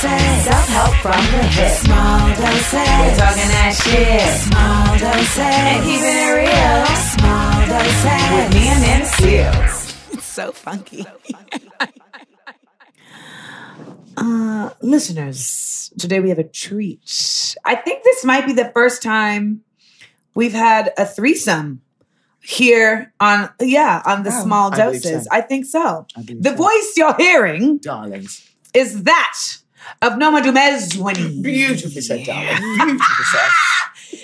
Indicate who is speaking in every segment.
Speaker 1: Small doses.
Speaker 2: Self-help from the hip.
Speaker 1: Small doses.
Speaker 2: We're talking that shit.
Speaker 1: Small doses.
Speaker 2: And keeping it real.
Speaker 1: Small doses.
Speaker 2: With me and them seals.
Speaker 1: It's so funky. uh, listeners, today we have a treat. I think this might be the first time we've had a threesome here on yeah on the
Speaker 3: Wow.
Speaker 1: small
Speaker 3: I believe
Speaker 1: doses.
Speaker 3: so.
Speaker 1: I think so.
Speaker 3: I believe
Speaker 1: The
Speaker 3: so.
Speaker 1: voice you're hearing
Speaker 3: Darlings.
Speaker 1: is that of Noma Dumezweni.
Speaker 3: Beautifully said, darling. Beautifully said.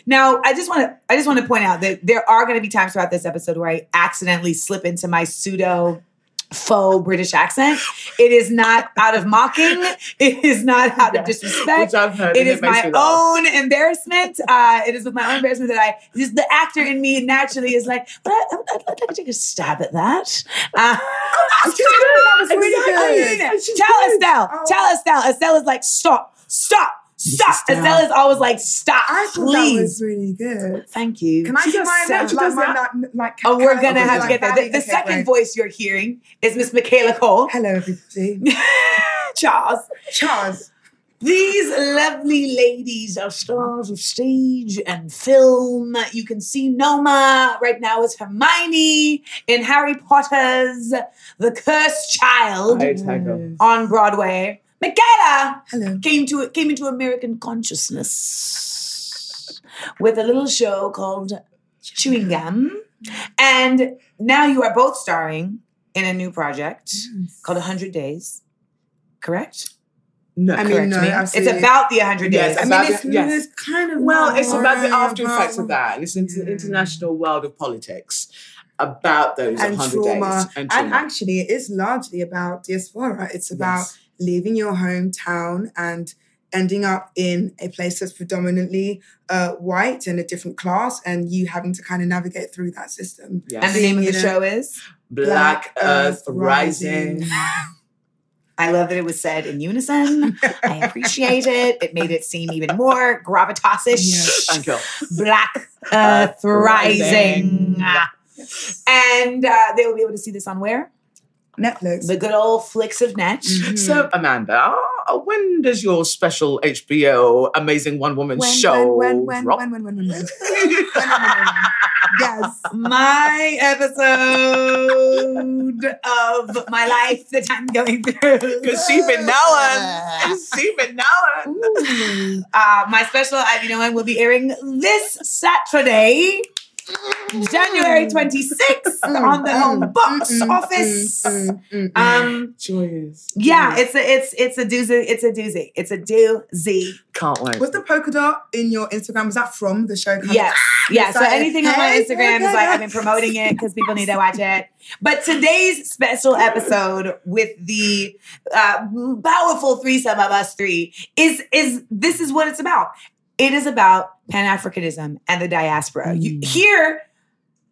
Speaker 1: Now, I just want to I just want to point out that there are going to be times throughout this episode where I accidentally slip into my pseudo faux British accent. It is not out of mocking. It is not out of disrespect.
Speaker 3: Heard.
Speaker 1: It is
Speaker 3: makes
Speaker 1: my own embarrassment. Uh, it is with my own embarrassment that I, just the actor in me naturally is like, but I, I'd, I'd like to take a stab at that. Uh,
Speaker 3: She's good. That was really good.
Speaker 1: tell. Estelle. Tell Estelle. Estelle is like, stop, stop, stop.
Speaker 3: Estelle.
Speaker 1: Estelle is always like, stop,
Speaker 4: I thought
Speaker 1: please.
Speaker 4: that was really good.
Speaker 1: Thank you.
Speaker 4: Can I get my
Speaker 1: sounds-
Speaker 4: like, my, like, like
Speaker 1: Oh, we're gonna have to
Speaker 4: like
Speaker 1: get that. The, the
Speaker 4: Okay,
Speaker 1: second
Speaker 4: great.
Speaker 1: voice you're hearing is Miss Michaela Coel.
Speaker 4: Hello, everybody.
Speaker 1: Charles.
Speaker 4: Charles.
Speaker 1: These lovely ladies are stars of stage and film. You can see Noma right now as Hermione in Harry Potter's The Cursed Child on Broadway. Michaela
Speaker 4: Hello.
Speaker 1: came to came into American consciousness with a little show called Chewing Gum. And now you are both starring in a new project called 100 Days. Correct?
Speaker 3: No.
Speaker 4: I mean, no,
Speaker 1: me. It's about the 100
Speaker 3: Yes,
Speaker 1: days.
Speaker 4: I mean, it's,
Speaker 3: the- yes.
Speaker 4: it's kind of
Speaker 3: Well, it's about the after effects
Speaker 4: about-
Speaker 3: of that. and It's into the international world of politics about those
Speaker 4: and
Speaker 3: 100
Speaker 4: trauma.
Speaker 3: days.
Speaker 4: And,
Speaker 3: trauma.
Speaker 4: actually, it is largely about diaspora. It's about
Speaker 3: Yes.
Speaker 4: Leaving your hometown and ending up in a place that's predominantly uh, white and a different class, and you having to kind of navigate through that system.
Speaker 3: Yes.
Speaker 1: and the name of the
Speaker 4: know,
Speaker 1: show is?
Speaker 3: Black Earth Rising.
Speaker 1: I love that it was said in unison. I appreciate it. It made it seem even more gravitasish.
Speaker 4: Yes.
Speaker 3: Thank you.
Speaker 1: Black Earth Rising. And uh, they will be able to see this on where?
Speaker 4: Netflix.
Speaker 1: The good old flicks of net.
Speaker 4: Mm-hmm.
Speaker 3: So, Amanda, uh, when does your special HBO amazing one woman show?
Speaker 4: When, when,
Speaker 3: drop?
Speaker 4: when, when, when, when, when, when, when, Yes.
Speaker 1: My episode of my life that I'm going through.
Speaker 3: Because she been knowing. She been knowing.
Speaker 1: Uh, my special I Be Knowin' will be airing this Saturday. January mm. 26th mm, on the mm, home box office. Um,
Speaker 3: Joyous.
Speaker 1: yeah, it's a it's it's a doozy. It's a doozy. It's a doozy.
Speaker 3: Can't wait.
Speaker 4: Was the polka dot in your Instagram? Was that from the show? coming-
Speaker 1: Yes. Yeah. So
Speaker 4: Excited.
Speaker 1: anything on my Instagram is like I've been promoting it because people need to watch it. But today's special episode with the uh, powerful threesome of us three is is this is what it's about. It is about Pan Africanism and the diaspora. You
Speaker 3: Mm.
Speaker 1: here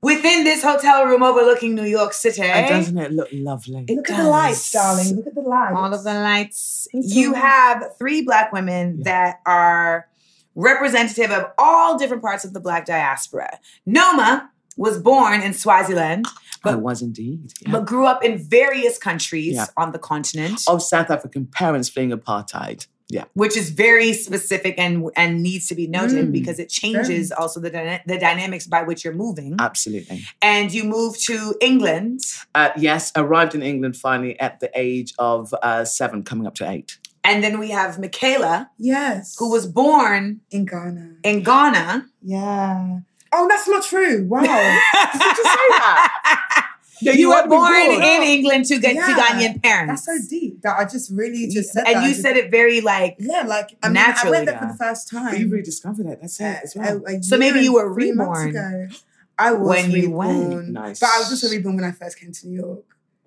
Speaker 1: within this hotel room overlooking New York City.
Speaker 3: And doesn't it look lovely?
Speaker 1: It
Speaker 4: Look at the lights, darling. Look at the lights.
Speaker 1: all of the lights.
Speaker 4: It's
Speaker 1: You
Speaker 4: all-
Speaker 1: have three black women
Speaker 3: Yeah.
Speaker 1: that are representative of all different parts of the black diaspora. Noma was born in Swaziland,
Speaker 3: I
Speaker 1: but,
Speaker 3: was indeed. yeah.
Speaker 1: but grew up in various countries
Speaker 3: Yeah.
Speaker 1: on the continent,
Speaker 3: Of South African parents fleeing apartheid. Yeah.
Speaker 1: which is very specific and and needs to be noted
Speaker 3: Mm.
Speaker 1: because it changes also the dyna- the dynamics by which you're moving.
Speaker 3: Absolutely.
Speaker 1: and you move to England.
Speaker 3: Uh, yes, arrived in England finally at the age of uh, seven, coming up to eight.
Speaker 1: And then we have Michaela,
Speaker 4: Yes.
Speaker 1: who was born
Speaker 4: in Ghana.
Speaker 1: in Ghana.
Speaker 4: Yeah. Oh, that's not true. Wow.
Speaker 3: Did you say that? Yeah,
Speaker 1: you,
Speaker 3: had
Speaker 1: were born in England to get to
Speaker 4: Yeah.
Speaker 1: Ghanaian parents.
Speaker 4: That's so deep that I just really just said
Speaker 1: and
Speaker 4: that.
Speaker 1: you
Speaker 4: just-
Speaker 1: said it very like
Speaker 4: yeah, like I mean,
Speaker 1: naturally,
Speaker 4: I went there
Speaker 3: yeah.
Speaker 4: for the first time.
Speaker 3: But you rediscovered it. That's it as well.
Speaker 4: a- a
Speaker 1: So maybe you were reborn
Speaker 4: ago. I was
Speaker 1: when you
Speaker 4: reborn,
Speaker 1: went.
Speaker 3: Nice.
Speaker 4: but I was also reborn when I first came to New York.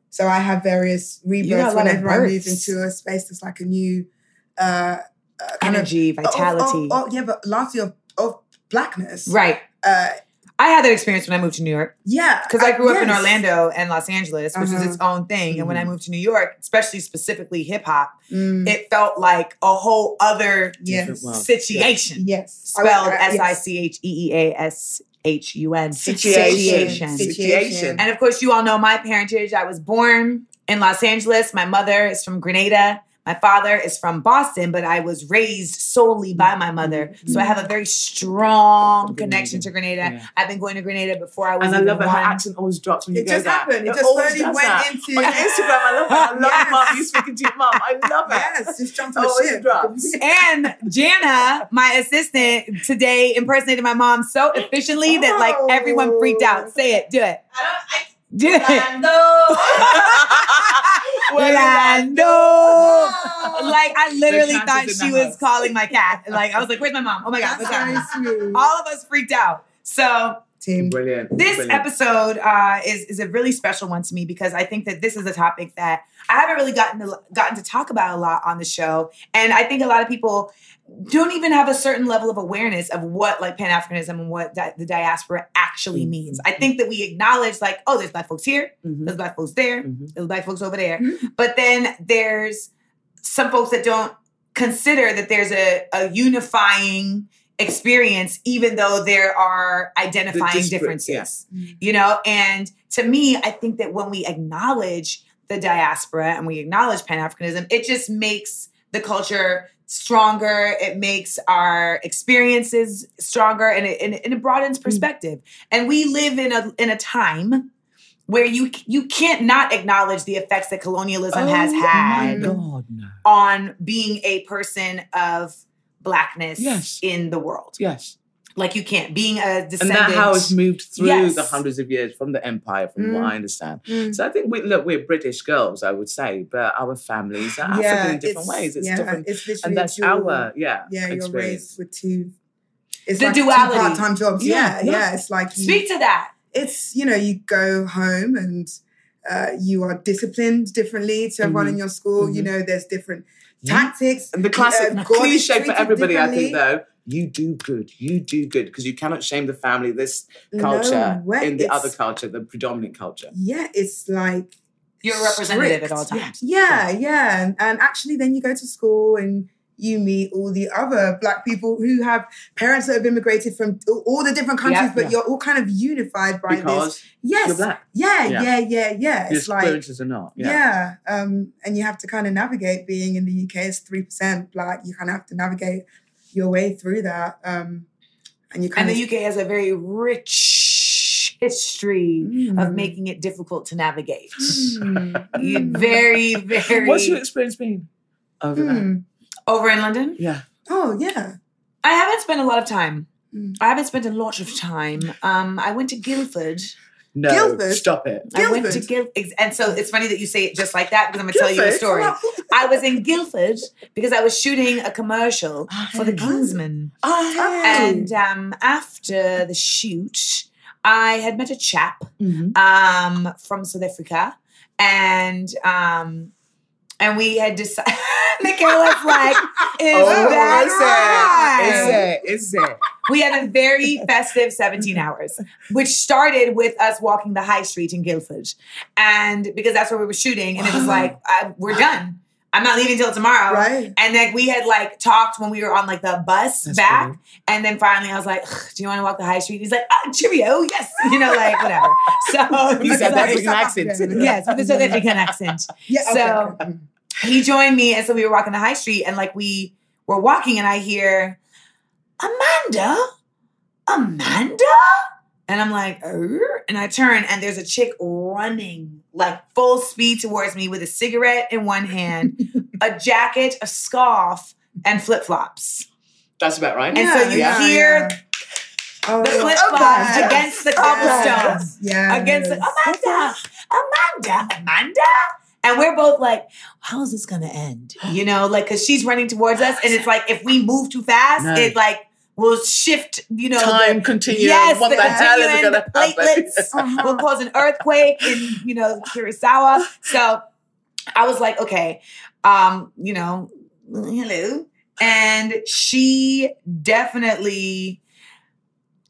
Speaker 4: So I have various rebirths
Speaker 1: lot of
Speaker 4: whenever I move into a space that's like a new uh, uh
Speaker 1: Energy,
Speaker 4: of,
Speaker 1: vitality.
Speaker 4: Oh, oh, yeah, but largely of, of blackness.
Speaker 1: Right.
Speaker 4: Uh,
Speaker 1: I had that experience when I moved to New York
Speaker 4: yeah.
Speaker 1: because I grew up in. Orlando and Los Angeles, which is
Speaker 4: Uh-huh.
Speaker 1: its own thing. And when I moved to New York, especially specifically hip hop,
Speaker 4: Mm,
Speaker 1: it felt like a whole other
Speaker 4: yes.
Speaker 1: situation.
Speaker 4: Yes. I
Speaker 1: Spelled
Speaker 4: would- uh,
Speaker 1: S I
Speaker 4: yes.
Speaker 1: C H E E A S H U N.
Speaker 3: Situation.
Speaker 4: Situation.
Speaker 1: And of course, you all know my parentage. I was born in Los Angeles. My mother is from Grenada. My father is from Boston, but I was raised solely by my mm-hmm. mother. So I mm-hmm. have a very strong connection to Grenada.
Speaker 3: Yeah.
Speaker 1: I've been going to Grenada before I was
Speaker 3: And I love it. Her accent always drops when you
Speaker 4: It
Speaker 3: go
Speaker 4: just
Speaker 3: there.
Speaker 4: happened. It just
Speaker 3: always
Speaker 4: slowly went
Speaker 3: that.
Speaker 4: into-
Speaker 3: on Instagram. I love it. I love
Speaker 4: Yes.
Speaker 3: mom. You speaking to your mom. I love it.
Speaker 4: Yes, just jumped on
Speaker 3: Oh,
Speaker 4: the
Speaker 3: it
Speaker 4: ship.
Speaker 3: drops.
Speaker 1: And Jana, my assistant, today impersonated my mom so efficiently that like everyone freaked out. Oh. Say it, do it. I don't. I, do it. Orlando. Like I literally thought she was
Speaker 3: house.
Speaker 1: calling my cat. Like I was like, "Where's my mom? Oh my god,
Speaker 4: That's
Speaker 1: what's happening?" All of us freaked out. So
Speaker 4: Team.
Speaker 3: Brilliant.
Speaker 1: this
Speaker 3: Brilliant.
Speaker 1: episode uh, is is a really special one to me because I think that this is a topic that I haven't really gotten to gotten to talk about a lot on the show, and I think a lot of people don't even have a certain level of awareness of what like Pan Africanism and what di- the diaspora actually means. I think that we acknowledge like, oh, there's black folks here,
Speaker 3: Mhm.
Speaker 1: there's black folks there,
Speaker 3: Mhm.
Speaker 1: there's black folks over there,
Speaker 4: Mhm.
Speaker 1: but then there's some folks that don't consider that there's a, a unifying experience, even though there are identifying
Speaker 3: disparate,
Speaker 1: differences.
Speaker 4: yeah.
Speaker 1: You know, and to me, I think that when we acknowledge the diaspora and we acknowledge Pan Africanism, it just makes the culture stronger. It makes our experiences stronger, and it, and it, broadens mm. perspective. And we live in a in a time where you you can't not acknowledge the effects that colonialism has
Speaker 3: Oh
Speaker 1: had
Speaker 3: God, no.
Speaker 1: on being a person of blackness
Speaker 3: Yes.
Speaker 1: in the world.
Speaker 3: Yes.
Speaker 1: Like you can't being a descendant.
Speaker 3: And that how it's moved through
Speaker 1: Yes.
Speaker 3: the hundreds of years from the empire, from what
Speaker 4: Mm.
Speaker 3: I understand.
Speaker 4: Mm.
Speaker 3: So I think we look, we're British girls, I would say, but our families are
Speaker 4: Yeah,
Speaker 3: African in different ways. It's
Speaker 4: yeah,
Speaker 3: different,
Speaker 4: It's literally
Speaker 3: and that's
Speaker 4: dual-
Speaker 3: our yeah.
Speaker 4: Yeah, you're
Speaker 3: experience.
Speaker 4: raised with two. It's
Speaker 1: The
Speaker 4: like
Speaker 1: duality.
Speaker 4: two part-time jobs.
Speaker 3: Yeah,
Speaker 4: Yeah, yeah. It's like you,
Speaker 1: Speak to that.
Speaker 4: it's you know you go home and uh, you are disciplined differently to everyone
Speaker 3: Mhm.
Speaker 4: in your school. You
Speaker 3: Mhm.
Speaker 4: know, there's different
Speaker 3: Yeah.
Speaker 4: tactics.
Speaker 3: And the classic
Speaker 4: Uh,
Speaker 3: cliche for everybody, I think, though, you do good, you do good, because you cannot shame the family, this culture,
Speaker 4: way.
Speaker 3: in the
Speaker 4: It's-
Speaker 3: other culture, the predominant culture.
Speaker 4: Yeah, it's like
Speaker 1: You're a representative at all times.
Speaker 4: Yeah, yeah. And, and actually, then you go to school and you meet all the other Black people who have parents that have immigrated from all the different countries,
Speaker 1: Yeah.
Speaker 4: but
Speaker 3: Yeah.
Speaker 4: you're all kind of unified by this. Yes.
Speaker 3: you're black.
Speaker 4: Yeah,
Speaker 3: Yeah.
Speaker 4: yeah, yeah, yeah.
Speaker 3: Your
Speaker 4: It's like,
Speaker 3: experiences are not. Yeah.
Speaker 4: yeah. Um, and you have to kind of navigate being in the UK as 3% Black. You kind of have to navigate your way through that. Um, and you
Speaker 1: And the
Speaker 4: of.
Speaker 1: UK has a very rich history of
Speaker 4: Mm.
Speaker 1: making it difficult to navigate.
Speaker 4: Mm. Mm.
Speaker 1: very, very.
Speaker 3: What's your experience been over there?
Speaker 4: Mm.
Speaker 1: over in London?
Speaker 3: Yeah.
Speaker 4: Oh, yeah.
Speaker 1: I haven't spent a lot of time.
Speaker 4: Mm.
Speaker 1: I haven't spent a lot of time. Um, I went to Guildford.
Speaker 3: No,
Speaker 4: Guildford?
Speaker 3: stop it.
Speaker 1: I went to
Speaker 4: Guildford?
Speaker 1: Guildford, and so it's funny that you say it just like that because I'm gonna tell you a story. I was in Guildford because I was shooting a commercial for the Kingsman.
Speaker 4: Oh.
Speaker 1: And um, after the shoot, I had met a chap
Speaker 3: Mhm.
Speaker 1: um, from South Africa, and um, and we had decided. Michaela's like, "Is
Speaker 3: Oh,
Speaker 1: that
Speaker 3: is
Speaker 1: right?"
Speaker 3: it? Is it? Is it?
Speaker 1: We had a very festive 17 hours, which started with us walking the high street in Guildford, and because that's where we were shooting, and it was like, I, "We're done. I'm not leaving till tomorrow."
Speaker 4: Right.
Speaker 1: And then we had like talked when we were on like the bus
Speaker 3: That's
Speaker 1: back.
Speaker 3: brilliant.
Speaker 1: And then finally I was like, do you want to walk the high street? He's like, oh, cheerio, yes. You know, like whatever. So
Speaker 3: You
Speaker 1: he's
Speaker 3: said
Speaker 1: like-
Speaker 3: African accent.
Speaker 1: yes, with the South African accent.
Speaker 4: Yeah. okay,
Speaker 1: So-
Speaker 4: okay.
Speaker 1: He joined me. And so we were walking the high street and like we were walking and I hear, Amanda, Amanda? And I'm like, "Er?" and I turn and there's a chick running like full speed towards me with a cigarette in one hand, a jacket, a scarf, and flip flops.
Speaker 3: That's about right.
Speaker 1: And so you
Speaker 4: Yeah,
Speaker 1: hear
Speaker 4: yeah. Oh,
Speaker 1: the flip
Speaker 4: okay.
Speaker 1: flops against the cobblestones.
Speaker 4: Yeah.
Speaker 1: Against the, Amanda, Amanda, Amanda. And we're both like, how is this gonna end? You know, like, cause she's running towards us, and it's like, if we move too fast,
Speaker 3: No.
Speaker 1: it like will shift, you know,
Speaker 3: Time
Speaker 1: the,
Speaker 3: continuum,
Speaker 1: Yes,
Speaker 3: what
Speaker 1: the
Speaker 3: the hell is gonna
Speaker 1: the
Speaker 3: happen?
Speaker 1: platelets will cause an earthquake in, you know, Kurosawa. So I was like, okay, um, you know, hello. And she definitely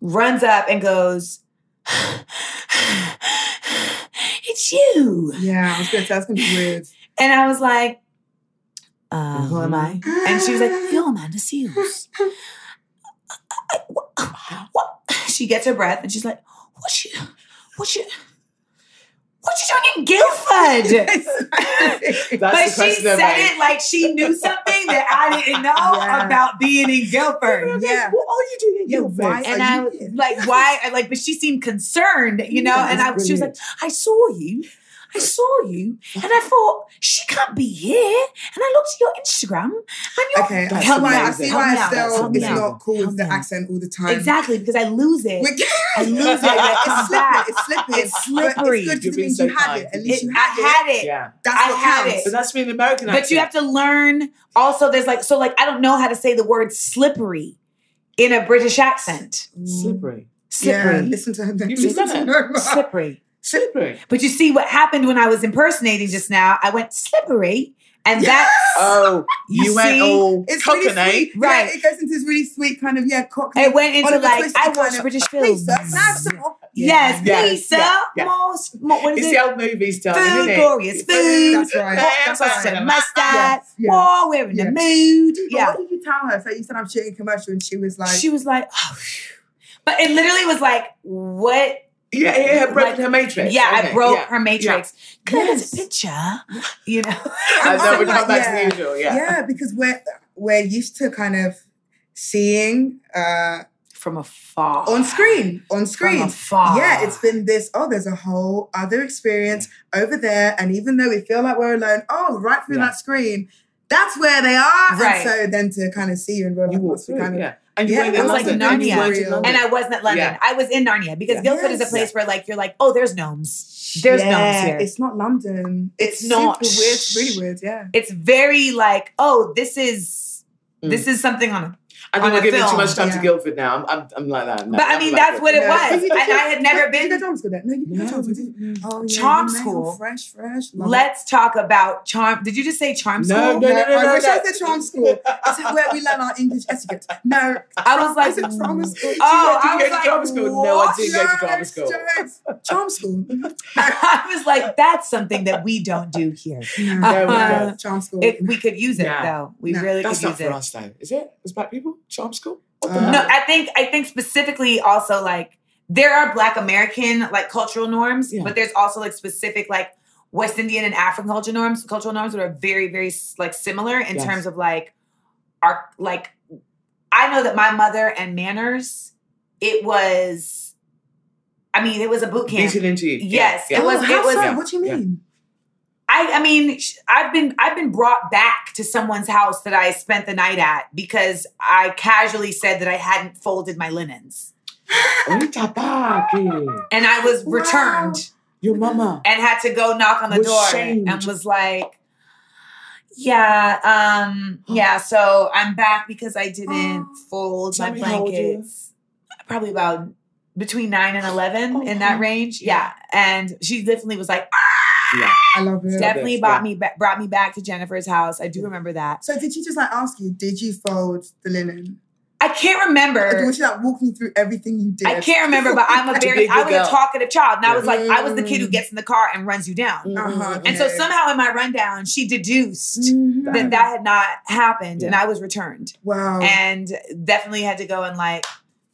Speaker 1: runs up and goes, It's you.
Speaker 4: Yeah, I was gonna say that's gonna be weird.
Speaker 1: And I was like, uh, who am I? And she was like, You're Amanda Seales. What, what? She gets her breath and she's like, What you, what you, what you doing in Guildford? But she said
Speaker 3: I
Speaker 1: it like she knew something that I didn't know
Speaker 4: Yeah.
Speaker 1: about being in Guildford.
Speaker 4: yeah.
Speaker 3: What are you doing in
Speaker 4: Yeah,
Speaker 3: Guildford?
Speaker 1: And I was like, why? I Like, but she seemed concerned, you know.
Speaker 3: Yeah,
Speaker 1: and I, she was like. I saw you, I saw you, and I thought she can't be here. And I looked at your Instagram, and you're
Speaker 4: Okay, I
Speaker 3: That's
Speaker 4: see why I see
Speaker 1: Help
Speaker 4: why
Speaker 1: me out,
Speaker 4: Estelle is
Speaker 1: out.
Speaker 4: not cool with the
Speaker 1: out.
Speaker 4: accent all the time.
Speaker 1: exactly because I lose it.
Speaker 4: We're-
Speaker 1: I lose it.
Speaker 4: Yeah,
Speaker 1: It comes
Speaker 4: it's slippery. It's slippery.
Speaker 1: It's slippery.
Speaker 4: It's good because
Speaker 3: You're
Speaker 4: it means
Speaker 3: so
Speaker 4: you had
Speaker 3: kind.
Speaker 4: it. At least
Speaker 1: It-
Speaker 4: you
Speaker 1: I
Speaker 4: had it.
Speaker 1: had it.
Speaker 3: yeah.
Speaker 4: That's
Speaker 1: I
Speaker 4: what
Speaker 1: had
Speaker 4: counts.
Speaker 1: it.
Speaker 3: But that's been American
Speaker 1: But you have to learn. Also, there's like so like I don't know how to say the word slippery in a British accent.
Speaker 3: Slippery.
Speaker 1: Slippery.
Speaker 4: Yeah, listen to her.
Speaker 3: You've
Speaker 4: listen
Speaker 3: done
Speaker 4: to
Speaker 3: it.
Speaker 4: her.
Speaker 1: Slippery.
Speaker 3: Slippery.
Speaker 1: But you see what happened when I was impersonating just now? I went slippery, and
Speaker 4: Yes!
Speaker 1: that's
Speaker 3: Oh,
Speaker 1: You
Speaker 3: you, went
Speaker 1: see?
Speaker 3: all
Speaker 4: It's really
Speaker 3: cockney.
Speaker 4: sweet.
Speaker 1: Right.
Speaker 4: Yeah, it goes into this really sweet kind of yeah cockney.
Speaker 1: it went into
Speaker 4: Oliver
Speaker 1: like I watch British films.
Speaker 4: sir, can I have some more?
Speaker 1: Yes,
Speaker 3: Yeah.
Speaker 1: sir.
Speaker 3: Yeah. Yeah.
Speaker 1: More, more, what is
Speaker 3: It's
Speaker 1: it?
Speaker 3: the old movie style,
Speaker 1: Food,
Speaker 3: isn't it?
Speaker 1: glorious food.
Speaker 4: That's right.
Speaker 1: Hot
Speaker 4: That's
Speaker 1: sauce
Speaker 4: right.
Speaker 1: and mustard.
Speaker 4: Yes, yes.
Speaker 1: More, we're in
Speaker 4: Yeah.
Speaker 1: the mood.
Speaker 4: But
Speaker 1: Yeah.
Speaker 4: What did you tell her? So you said I'm shooting a commercial, and she was like,
Speaker 1: she was like, oh, but it literally was like, what?
Speaker 3: Yeah, yeah, her broke
Speaker 1: Like-
Speaker 3: her matrix.
Speaker 1: yeah, I broke
Speaker 3: Yeah.
Speaker 1: her matrix. Clear
Speaker 4: Yes.
Speaker 1: a picture, you know.
Speaker 3: And then we
Speaker 4: Like,
Speaker 3: come back
Speaker 4: yeah.
Speaker 3: to the usual. Yeah.
Speaker 4: yeah. because we're we're used to kind of seeing uh
Speaker 1: From afar.
Speaker 4: on screen, on screen.
Speaker 1: From afar.
Speaker 4: Yeah, it's been this. Oh, there's a whole other experience over there, and even though we feel like we're alone, oh, right through
Speaker 3: Yeah.
Speaker 4: that screen, that's where they are.
Speaker 1: Right.
Speaker 4: And so then to kind of see you and realize
Speaker 3: You walk
Speaker 4: what's
Speaker 3: through,
Speaker 4: kind of
Speaker 3: yeah. And
Speaker 4: Yeah, it was like.
Speaker 1: Narnia. And I wasn't at London.
Speaker 3: Yeah.
Speaker 1: I was in Narnia because
Speaker 3: Yeah.
Speaker 1: Guildford is a
Speaker 4: Yes.
Speaker 1: place where like you're like, oh, there's gnomes. There's gnomes here.
Speaker 4: It's not London.
Speaker 1: It's
Speaker 4: It's,
Speaker 1: not.
Speaker 4: weird. It's really weird. Yeah.
Speaker 1: It's very like, oh, this is
Speaker 3: Mm.
Speaker 1: this is something on a
Speaker 3: I think we're giving too much time to
Speaker 4: yeah.
Speaker 3: Guildford now. I'm, I'm, I'm like that. No,
Speaker 1: But I mean,
Speaker 3: like
Speaker 1: that's what it was.
Speaker 4: Did you
Speaker 1: And I had never
Speaker 4: Did you
Speaker 1: been-
Speaker 4: go to charm school? No, you to charm school. Oh, yeah,
Speaker 1: Charm school.
Speaker 4: Fresh, fresh. love.
Speaker 1: Let's talk about charm. Did you just say charm
Speaker 3: No,
Speaker 1: school?
Speaker 3: no, no, no,
Speaker 4: I
Speaker 3: no,
Speaker 4: wish
Speaker 3: no.
Speaker 4: I said charm school. It's where we learn our English etiquette. No,
Speaker 1: I was like,
Speaker 4: I said trauma school.
Speaker 1: Oh,
Speaker 3: Did you
Speaker 1: I was
Speaker 3: to
Speaker 1: like,
Speaker 3: school? No, I didn't go to
Speaker 4: Yes,
Speaker 3: school.
Speaker 4: Charm school.
Speaker 1: I was like, that's something that we don't do here.
Speaker 4: No,
Speaker 1: Uh,
Speaker 3: don't.
Speaker 4: charm school.
Speaker 1: We could use it though, we really
Speaker 3: That's
Speaker 1: could
Speaker 3: not for
Speaker 1: it.
Speaker 3: us, though. Is it? It's black people? Charm school?
Speaker 4: Uh,
Speaker 1: No. I think I think specifically also like there are Black American like cultural norms,
Speaker 3: Yeah.
Speaker 1: but there's also like specific like West Indian and African culture norms, cultural norms that are very very like similar in
Speaker 3: Yes.
Speaker 1: terms of like our like. I know that my mother and manners, it was. I mean, it was a boot camp.
Speaker 3: Beating.
Speaker 1: Yes,
Speaker 3: Yeah.
Speaker 1: it was.
Speaker 4: Oh,
Speaker 1: It was.
Speaker 4: so?
Speaker 3: yeah,
Speaker 4: What do you
Speaker 3: yeah.
Speaker 4: mean?
Speaker 1: I, I mean, I've been I've been brought back to someone's house that I spent the night at because I casually said that I hadn't folded my linens, and I was
Speaker 4: Wow.
Speaker 1: returned
Speaker 3: Your mama.
Speaker 1: and had to go knock on the door
Speaker 3: shamed.
Speaker 1: and was like, "Yeah, um, yeah." So I'm back because I didn't fold
Speaker 3: Tell
Speaker 1: my
Speaker 3: me how old you were.
Speaker 1: blankets. Probably about between nine and eleven
Speaker 3: Oh,
Speaker 1: in that range. Yeah, and she definitely was like,
Speaker 3: Yeah.
Speaker 4: I love it.
Speaker 1: definitely
Speaker 3: this,
Speaker 1: brought
Speaker 3: yeah.
Speaker 1: me back, brought me back to Jennifer's house. I do remember that.
Speaker 4: So did she just like ask you, did you fold the linen?
Speaker 1: I can't
Speaker 4: Or
Speaker 1: remember.
Speaker 4: was she like walking through everything you did?
Speaker 1: I can't remember, but I'm a very
Speaker 3: a
Speaker 1: I
Speaker 3: good
Speaker 1: was a talkative child, and I was like I was the kid who
Speaker 4: Mm.
Speaker 1: gets in the car and runs you down.
Speaker 4: Uh-huh,
Speaker 1: And so somehow in my rundown, she deduced
Speaker 4: Mhm.
Speaker 1: that that had not happened, and I was returned,
Speaker 4: Wow.
Speaker 1: and definitely had to go and like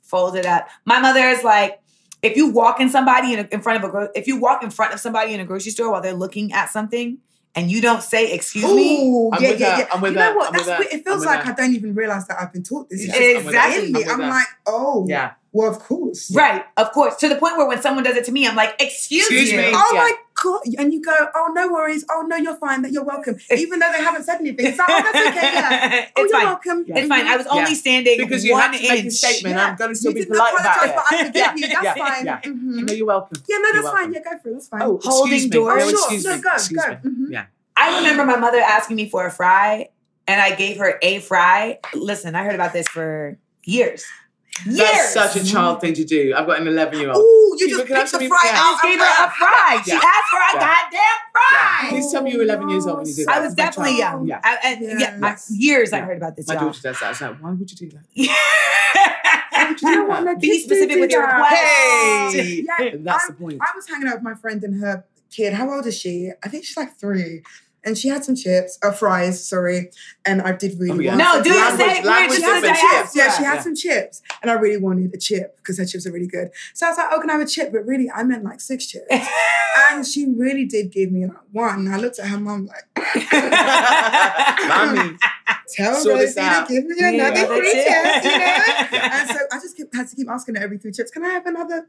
Speaker 1: fold it up. My mother is like. If you walk in somebody in, a, in front of a gro- if you walk in front of somebody in a grocery store while they're looking at something and you don't say excuse me,
Speaker 4: Ooh,
Speaker 3: I'm
Speaker 4: yeah,
Speaker 3: with
Speaker 4: yeah,
Speaker 3: that.
Speaker 4: yeah.
Speaker 3: I'm with
Speaker 4: you know
Speaker 3: that.
Speaker 4: what?
Speaker 3: I'm with
Speaker 4: That's
Speaker 3: that.
Speaker 4: weird. It feels like
Speaker 3: that.
Speaker 4: I don't even realize that I've been taught this.
Speaker 3: Yes,
Speaker 4: It's
Speaker 3: I'm.
Speaker 1: Exactly.
Speaker 3: I'm
Speaker 4: I'm like, oh,
Speaker 3: Yeah.
Speaker 4: well, of course.
Speaker 1: right? Of course, to the point where when someone does it to me, I'm like, excuse,
Speaker 3: Excuse
Speaker 1: you.
Speaker 3: me.
Speaker 4: Oh
Speaker 3: Yeah.
Speaker 4: my god! And you go, oh no worries. Oh no, you're fine. That you're welcome. Even though they haven't said anything, it's like, oh that's okay. Yeah. Oh,
Speaker 1: it's
Speaker 4: you're
Speaker 1: fine.
Speaker 4: welcome.
Speaker 3: Yeah.
Speaker 1: It's fine. I was
Speaker 3: Yeah.
Speaker 1: only standing
Speaker 3: Because you
Speaker 1: one
Speaker 3: had to make a
Speaker 1: inch.
Speaker 3: statement.
Speaker 4: Yeah.
Speaker 3: I'm going to still
Speaker 4: You
Speaker 3: be
Speaker 4: didn't
Speaker 3: polite about
Speaker 4: apologize,
Speaker 3: it.
Speaker 4: but I forgive
Speaker 3: Yeah,
Speaker 4: you. That's
Speaker 3: yeah,
Speaker 4: fine.
Speaker 3: yeah.
Speaker 4: Mhm.
Speaker 3: No, you're welcome.
Speaker 4: Yeah, no,
Speaker 3: You're
Speaker 4: that's
Speaker 3: welcome.
Speaker 4: fine. Yeah, go for it. That's fine.
Speaker 3: Oh,
Speaker 1: Holding
Speaker 3: excuse me.
Speaker 1: doors?
Speaker 4: Oh, sure.
Speaker 3: excuse
Speaker 4: No,
Speaker 3: me.
Speaker 4: go,
Speaker 3: excuse
Speaker 4: go.
Speaker 3: me.
Speaker 4: Mhm.
Speaker 3: Yeah.
Speaker 1: I remember my mother asking me for a fry, and I gave her a fry. Listen, I heard about this for years. Years.
Speaker 3: That's such a child thing to do. I've got an 11 year old.
Speaker 4: Ooh, you
Speaker 3: People
Speaker 4: just
Speaker 3: can have
Speaker 4: picked the
Speaker 3: some-
Speaker 4: fry
Speaker 3: yeah.
Speaker 4: out.
Speaker 1: I gave her a fry. She
Speaker 3: Yeah.
Speaker 1: asked for a
Speaker 3: Yeah.
Speaker 1: goddamn fry.
Speaker 3: Please tell me you were 11 years old when you did that.
Speaker 1: I was
Speaker 3: with
Speaker 1: definitely
Speaker 3: child.
Speaker 1: young.
Speaker 3: Yeah.
Speaker 1: I, and, yeah,
Speaker 4: Yes.
Speaker 1: I- years I heard about this.
Speaker 3: My
Speaker 1: y'all.
Speaker 3: daughter does that. I was like, why would you do that?
Speaker 4: You know what?
Speaker 1: Be specific with your request.
Speaker 3: Hey!
Speaker 4: Yeah,
Speaker 3: That's
Speaker 4: I-
Speaker 3: the point.
Speaker 4: I was hanging out with my friend and her kid. How old is she? I think she's like three. And she had some chips, uh, fries, sorry. And I did really
Speaker 3: Oh, yeah.
Speaker 4: want
Speaker 1: No,
Speaker 4: some
Speaker 1: do you say
Speaker 3: language
Speaker 1: we're
Speaker 4: She had some chips. Yeah, she had
Speaker 3: Yeah.
Speaker 4: some chips. And I really wanted a chip because her chips are really good. So I was like, oh, can I have a chip? But really, I meant like six chips. and she really did give me like one. And I looked at her mom like,
Speaker 3: Mommy.
Speaker 4: tell
Speaker 3: Sort this
Speaker 4: Rosie to
Speaker 3: out.
Speaker 4: give me another
Speaker 1: that's
Speaker 4: three
Speaker 1: it.
Speaker 4: chips, you know? And so I just kept, had to keep asking her every three chips, can I have another?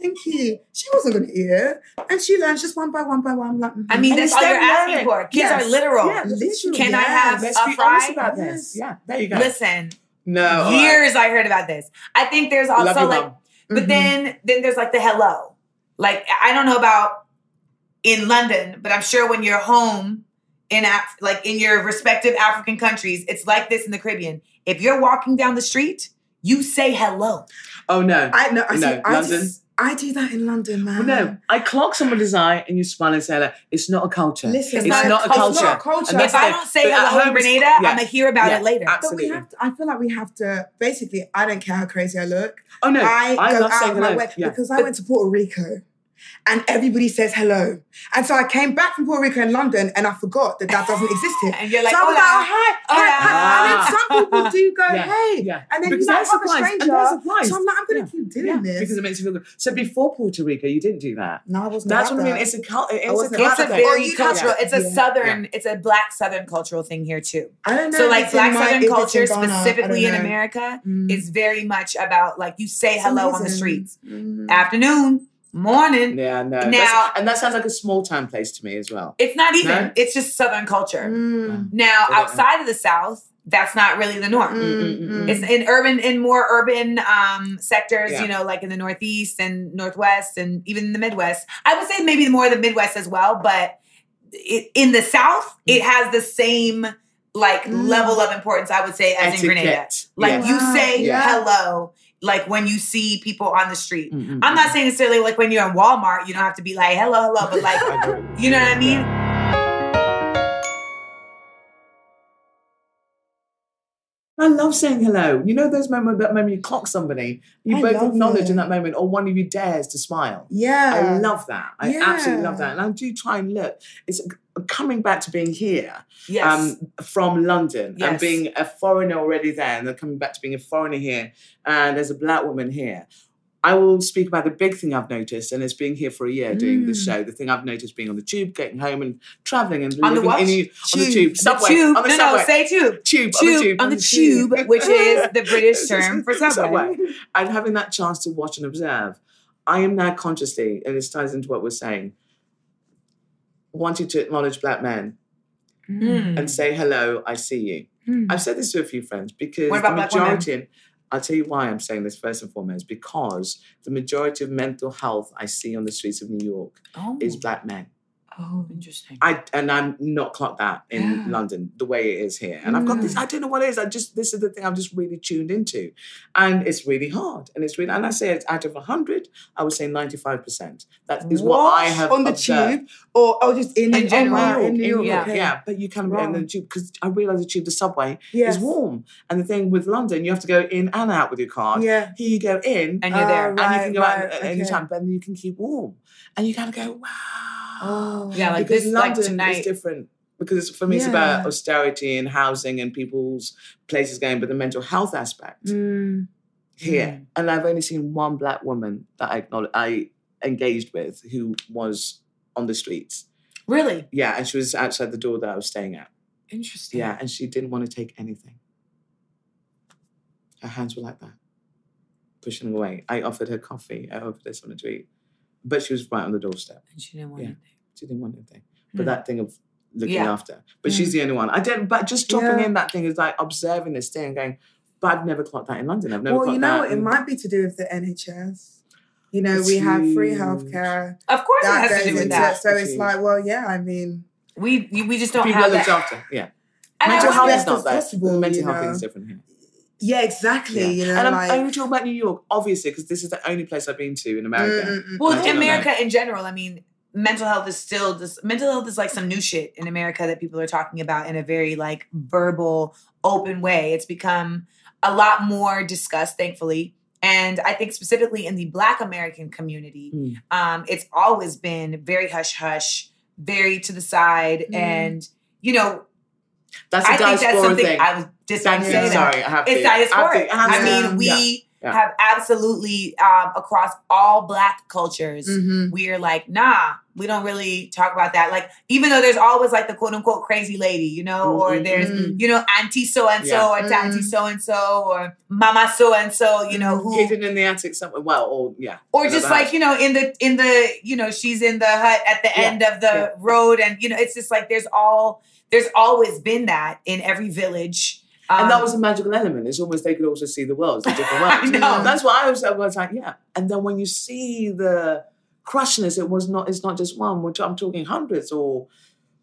Speaker 4: Thank you. She wasn't going to eat it. And she learns just one by one by one. Like,
Speaker 1: I mean,
Speaker 3: And
Speaker 1: that's all you're
Speaker 3: them
Speaker 1: asking for. Kids
Speaker 4: Yes.
Speaker 1: are literal.
Speaker 3: Yeah.
Speaker 4: literally.
Speaker 1: Can I
Speaker 4: yes.
Speaker 1: have
Speaker 3: Let's
Speaker 1: a
Speaker 3: be
Speaker 1: fry?
Speaker 3: honest about
Speaker 4: Yes.
Speaker 3: this. Yeah, there you go.
Speaker 1: Listen,
Speaker 3: no. all right.
Speaker 1: years I heard about this. I think there's
Speaker 3: Love
Speaker 1: also
Speaker 3: you,
Speaker 1: like,
Speaker 3: Mom.
Speaker 1: but
Speaker 4: Mhm.
Speaker 1: then then there's like the hello. Like I don't know about in London, but I'm sure when you're home in Af- like in your respective African countries, it's like this in the Caribbean. If you're walking down the street, you say hello.
Speaker 3: Oh, no.
Speaker 4: I know. I,
Speaker 3: No,
Speaker 4: see, I
Speaker 3: London.
Speaker 4: Just, I do that in London, man.
Speaker 3: Well, no, I clock somebody's eye and you smile and say hello. It's not a culture.
Speaker 4: Listen,
Speaker 1: It's
Speaker 3: it's
Speaker 1: not
Speaker 3: not,
Speaker 1: a
Speaker 3: a
Speaker 1: culture.
Speaker 4: It's not a
Speaker 3: culture.
Speaker 4: culture.
Speaker 3: And
Speaker 1: If I don't say hello,
Speaker 3: home,
Speaker 1: Grenada,
Speaker 3: yeah.
Speaker 1: I'm gonna hear about
Speaker 3: Yeah.
Speaker 1: it later.
Speaker 4: But we
Speaker 3: Absolutely.
Speaker 4: have to, I feel like we have to basically I don't care how crazy I look.
Speaker 3: Oh, no.
Speaker 4: I,
Speaker 3: I,
Speaker 4: go
Speaker 3: love
Speaker 4: out
Speaker 3: saying
Speaker 4: my
Speaker 3: hello.
Speaker 4: way
Speaker 3: Yeah.
Speaker 4: because I went to Puerto Rico and everybody says hello. And so I came back from Puerto Rico and London and I forgot that that doesn't exist here.
Speaker 1: And you're like,
Speaker 4: so I was
Speaker 1: "Hola."
Speaker 4: like, oh, hi, hi,
Speaker 1: Hola.
Speaker 4: hi. And then some people do go,
Speaker 3: Yeah,
Speaker 4: hey.
Speaker 3: yeah.
Speaker 4: And then
Speaker 3: Because
Speaker 4: you like
Speaker 3: they're
Speaker 4: a
Speaker 3: surprised, and
Speaker 4: stranger. So I'm like, I'm going
Speaker 3: Yeah.
Speaker 4: to keep doing
Speaker 3: Yeah,
Speaker 4: this.
Speaker 3: because it makes you feel good. So before Puerto Rico, you didn't do that.
Speaker 4: no, I wasn't
Speaker 3: That's
Speaker 4: about
Speaker 3: what I mean. It's a cult. It's a
Speaker 1: It's a
Speaker 3: culture.
Speaker 1: very
Speaker 4: Or you have
Speaker 1: cultural.
Speaker 4: to-
Speaker 1: It's a
Speaker 4: yeah.
Speaker 1: southern. It's a black southern cultural thing here too.
Speaker 4: I don't know.
Speaker 1: So like black
Speaker 4: my-
Speaker 1: southern
Speaker 4: if in
Speaker 1: culture,
Speaker 4: Ghana, I don't
Speaker 1: specifically in. America,
Speaker 4: Mm.
Speaker 1: is very much about like you say hello on the streets,
Speaker 4: Mm.
Speaker 1: afternoon, morning.
Speaker 3: Yeah, no.
Speaker 1: Now-
Speaker 3: That's- and that sounds like a small town place to me as well.
Speaker 1: It's not even.
Speaker 3: No?
Speaker 1: It's just southern culture.
Speaker 4: Mm.
Speaker 1: Now
Speaker 3: know.
Speaker 1: outside of the South, that's not really the norm.
Speaker 4: Mm,
Speaker 3: mm,
Speaker 4: mm.
Speaker 1: It's in urban, in more urban um, sectors,
Speaker 3: Yeah.
Speaker 1: you know, like in the Northeast and Northwest, and even the Midwest. I would say maybe more the Midwest as well, but it, in the South, it has the same like
Speaker 4: Mm.
Speaker 1: level of importance. I would say as in Grenada. Like
Speaker 3: Yes.
Speaker 1: you say
Speaker 4: yeah.
Speaker 1: hello, like when you see people on the street.
Speaker 3: Mm, mm,
Speaker 1: I'm not saying necessarily like when you're in Walmart, you don't have to be like hello, hello, but like you know what I mean.
Speaker 3: I love saying hello. You know those moments that moment you clock somebody, you
Speaker 4: I
Speaker 3: both acknowledge
Speaker 4: it.
Speaker 3: in that moment, or one of you dares to smile.
Speaker 4: Yeah.
Speaker 3: I love that. I
Speaker 4: Yeah.
Speaker 3: absolutely love that, and I do try and look. It's coming back to being here
Speaker 1: Yes.
Speaker 3: um, from London and being a foreigner already there, and then coming back to being a foreigner here, and there's a black woman here. I will speak about the big thing I've noticed, and it's being here for a year doing this
Speaker 4: Mm.
Speaker 3: show. The thing I've noticed being on the tube, getting home, and traveling and
Speaker 1: On the
Speaker 3: living
Speaker 1: what?
Speaker 3: in the, on the
Speaker 4: Tube.
Speaker 3: tube,
Speaker 1: the
Speaker 3: subway,
Speaker 1: tube.
Speaker 3: on the
Speaker 1: no,
Speaker 3: subway.
Speaker 1: no, say tube.
Speaker 3: tube,
Speaker 1: Tube,
Speaker 3: on the tube,
Speaker 1: on the tube, which is the British term for subway.
Speaker 3: And having that chance to watch and observe, I am now consciously, and this ties into what we're saying, wanting to acknowledge black men
Speaker 1: Mm.
Speaker 3: and say hello, I see you.
Speaker 4: Mm.
Speaker 3: I've said this to a few friends because the majority, I'll tell you why I'm saying this first and foremost, because the majority of mental health I see on the streets of New York
Speaker 1: Oh,
Speaker 3: is black men.
Speaker 1: Oh, interesting.
Speaker 3: I and I'm not clocked that in
Speaker 4: Yeah.
Speaker 3: London the way it is here. And I've got this,
Speaker 4: Mm.
Speaker 3: I don't know what it is. I just this is the thing I've just really tuned into. And it's really hard. And it's really and I say it's out of hundred, I would say 95%. That is what, I have
Speaker 4: on the
Speaker 3: observed.
Speaker 4: tube or oh just in,
Speaker 1: In general.
Speaker 4: wow, in
Speaker 3: In
Speaker 4: New York.
Speaker 1: yeah.
Speaker 4: okay.
Speaker 3: yeah, but you kind of in the tube because I realize the tube, the subway
Speaker 4: Yes.
Speaker 3: is warm. And the thing with London, you have to go in and out with your card.
Speaker 4: Yeah.
Speaker 3: Here you go in
Speaker 1: And you're there.
Speaker 4: Uh,
Speaker 3: and you can go
Speaker 4: right,
Speaker 3: out at
Speaker 4: okay.
Speaker 3: any time, but then you can keep warm. And you gotta go, wow.
Speaker 4: Oh.
Speaker 1: Yeah, like
Speaker 3: because
Speaker 1: this, like
Speaker 3: London
Speaker 1: tonight.
Speaker 3: is different. Because for me, it's about austerity and housing and people's places going, but the mental health aspect
Speaker 4: Mm.
Speaker 3: here. And I've only seen one black woman that I acknowledge, I engaged with who was on the streets.
Speaker 1: Really
Speaker 3: Yeah, and she was outside the door that I was staying at.
Speaker 1: interesting.
Speaker 3: Yeah, and she didn't want to take anything. Her hands were like that, pushing away. I offered her coffee. I offered her something to eat, but she was right on the doorstep.
Speaker 1: And she didn't want
Speaker 3: Yeah.
Speaker 1: anything.
Speaker 3: She didn't want anything. But
Speaker 1: Hmm.
Speaker 3: that thing of looking
Speaker 1: Yeah.
Speaker 3: after. But she's the only one. I don't. But just dropping
Speaker 4: Yeah.
Speaker 3: in that thing is like observing this thing and going. But I've never clocked that in London. I've never.
Speaker 4: Well, you know
Speaker 3: that?
Speaker 4: It
Speaker 3: in-
Speaker 4: might be to do with the NHS. You know,
Speaker 3: It's
Speaker 4: we have free
Speaker 3: huge.
Speaker 4: healthcare.
Speaker 1: Of course, it
Speaker 4: That
Speaker 1: has to do with that.
Speaker 4: it. So it's
Speaker 3: Huge.
Speaker 4: like, well, yeah, I mean,
Speaker 1: We we just don't
Speaker 3: people are
Speaker 1: have
Speaker 3: looked
Speaker 1: that.
Speaker 3: after. Yeah,
Speaker 1: And
Speaker 3: mental health is not
Speaker 4: as
Speaker 3: that.
Speaker 4: possible,
Speaker 3: mental health
Speaker 4: know.
Speaker 3: is different here.
Speaker 4: Yeah, exactly.
Speaker 3: Yeah.
Speaker 4: You know,
Speaker 3: and I'm
Speaker 4: like
Speaker 3: only talking about New York, obviously, because this is the only place I've been to in America.
Speaker 4: Mm, mm, mm.
Speaker 1: Well,
Speaker 3: I don't
Speaker 1: America in general, I mean, mental health is still just mental health is like some new shit in America that people are talking about in a very like verbal, open way. It's become a lot more discussed, thankfully. And I think specifically in the Black American community,
Speaker 3: Mm.
Speaker 1: um, it's always been very hush hush, very to the side,
Speaker 4: Mm.
Speaker 1: and you know,
Speaker 3: That's a
Speaker 1: I think that's something
Speaker 3: thing.
Speaker 1: I was just going
Speaker 3: Thank
Speaker 1: to
Speaker 3: you.
Speaker 1: say that.
Speaker 3: Sorry, I have
Speaker 1: It's
Speaker 3: to. I
Speaker 1: diasporic.
Speaker 3: I have
Speaker 1: I
Speaker 3: to-
Speaker 1: mean, we
Speaker 3: yeah, yeah.
Speaker 1: have absolutely um, across all Black cultures
Speaker 4: Mhm.
Speaker 1: we're like, nah, we don't really talk about that. Like, even though there's always like the quote unquote crazy lady, you know, or
Speaker 3: Mhm.
Speaker 1: there's,
Speaker 4: Mhm.
Speaker 1: you know, auntie so and so, or auntie
Speaker 4: Mhm.
Speaker 1: so and so, or mama so and so, you know, who,
Speaker 3: Hidden in the attic somewhere. Well, or yeah.
Speaker 1: or just like,
Speaker 3: house.
Speaker 1: you know, in the, in the, you know, she's in the hut at the
Speaker 3: Yeah.
Speaker 1: end of the
Speaker 3: Yeah.
Speaker 1: road. And, you know, it's just like, there's all, there's always been that in every village.
Speaker 3: And that
Speaker 1: Um,
Speaker 3: was a magical element. It's almost they could also see the world. It's a different
Speaker 1: I know.
Speaker 3: That's why I was, I was like, yeah. And then when you see the crushness, it was not. It's not just one. We're, I'm talking hundreds or,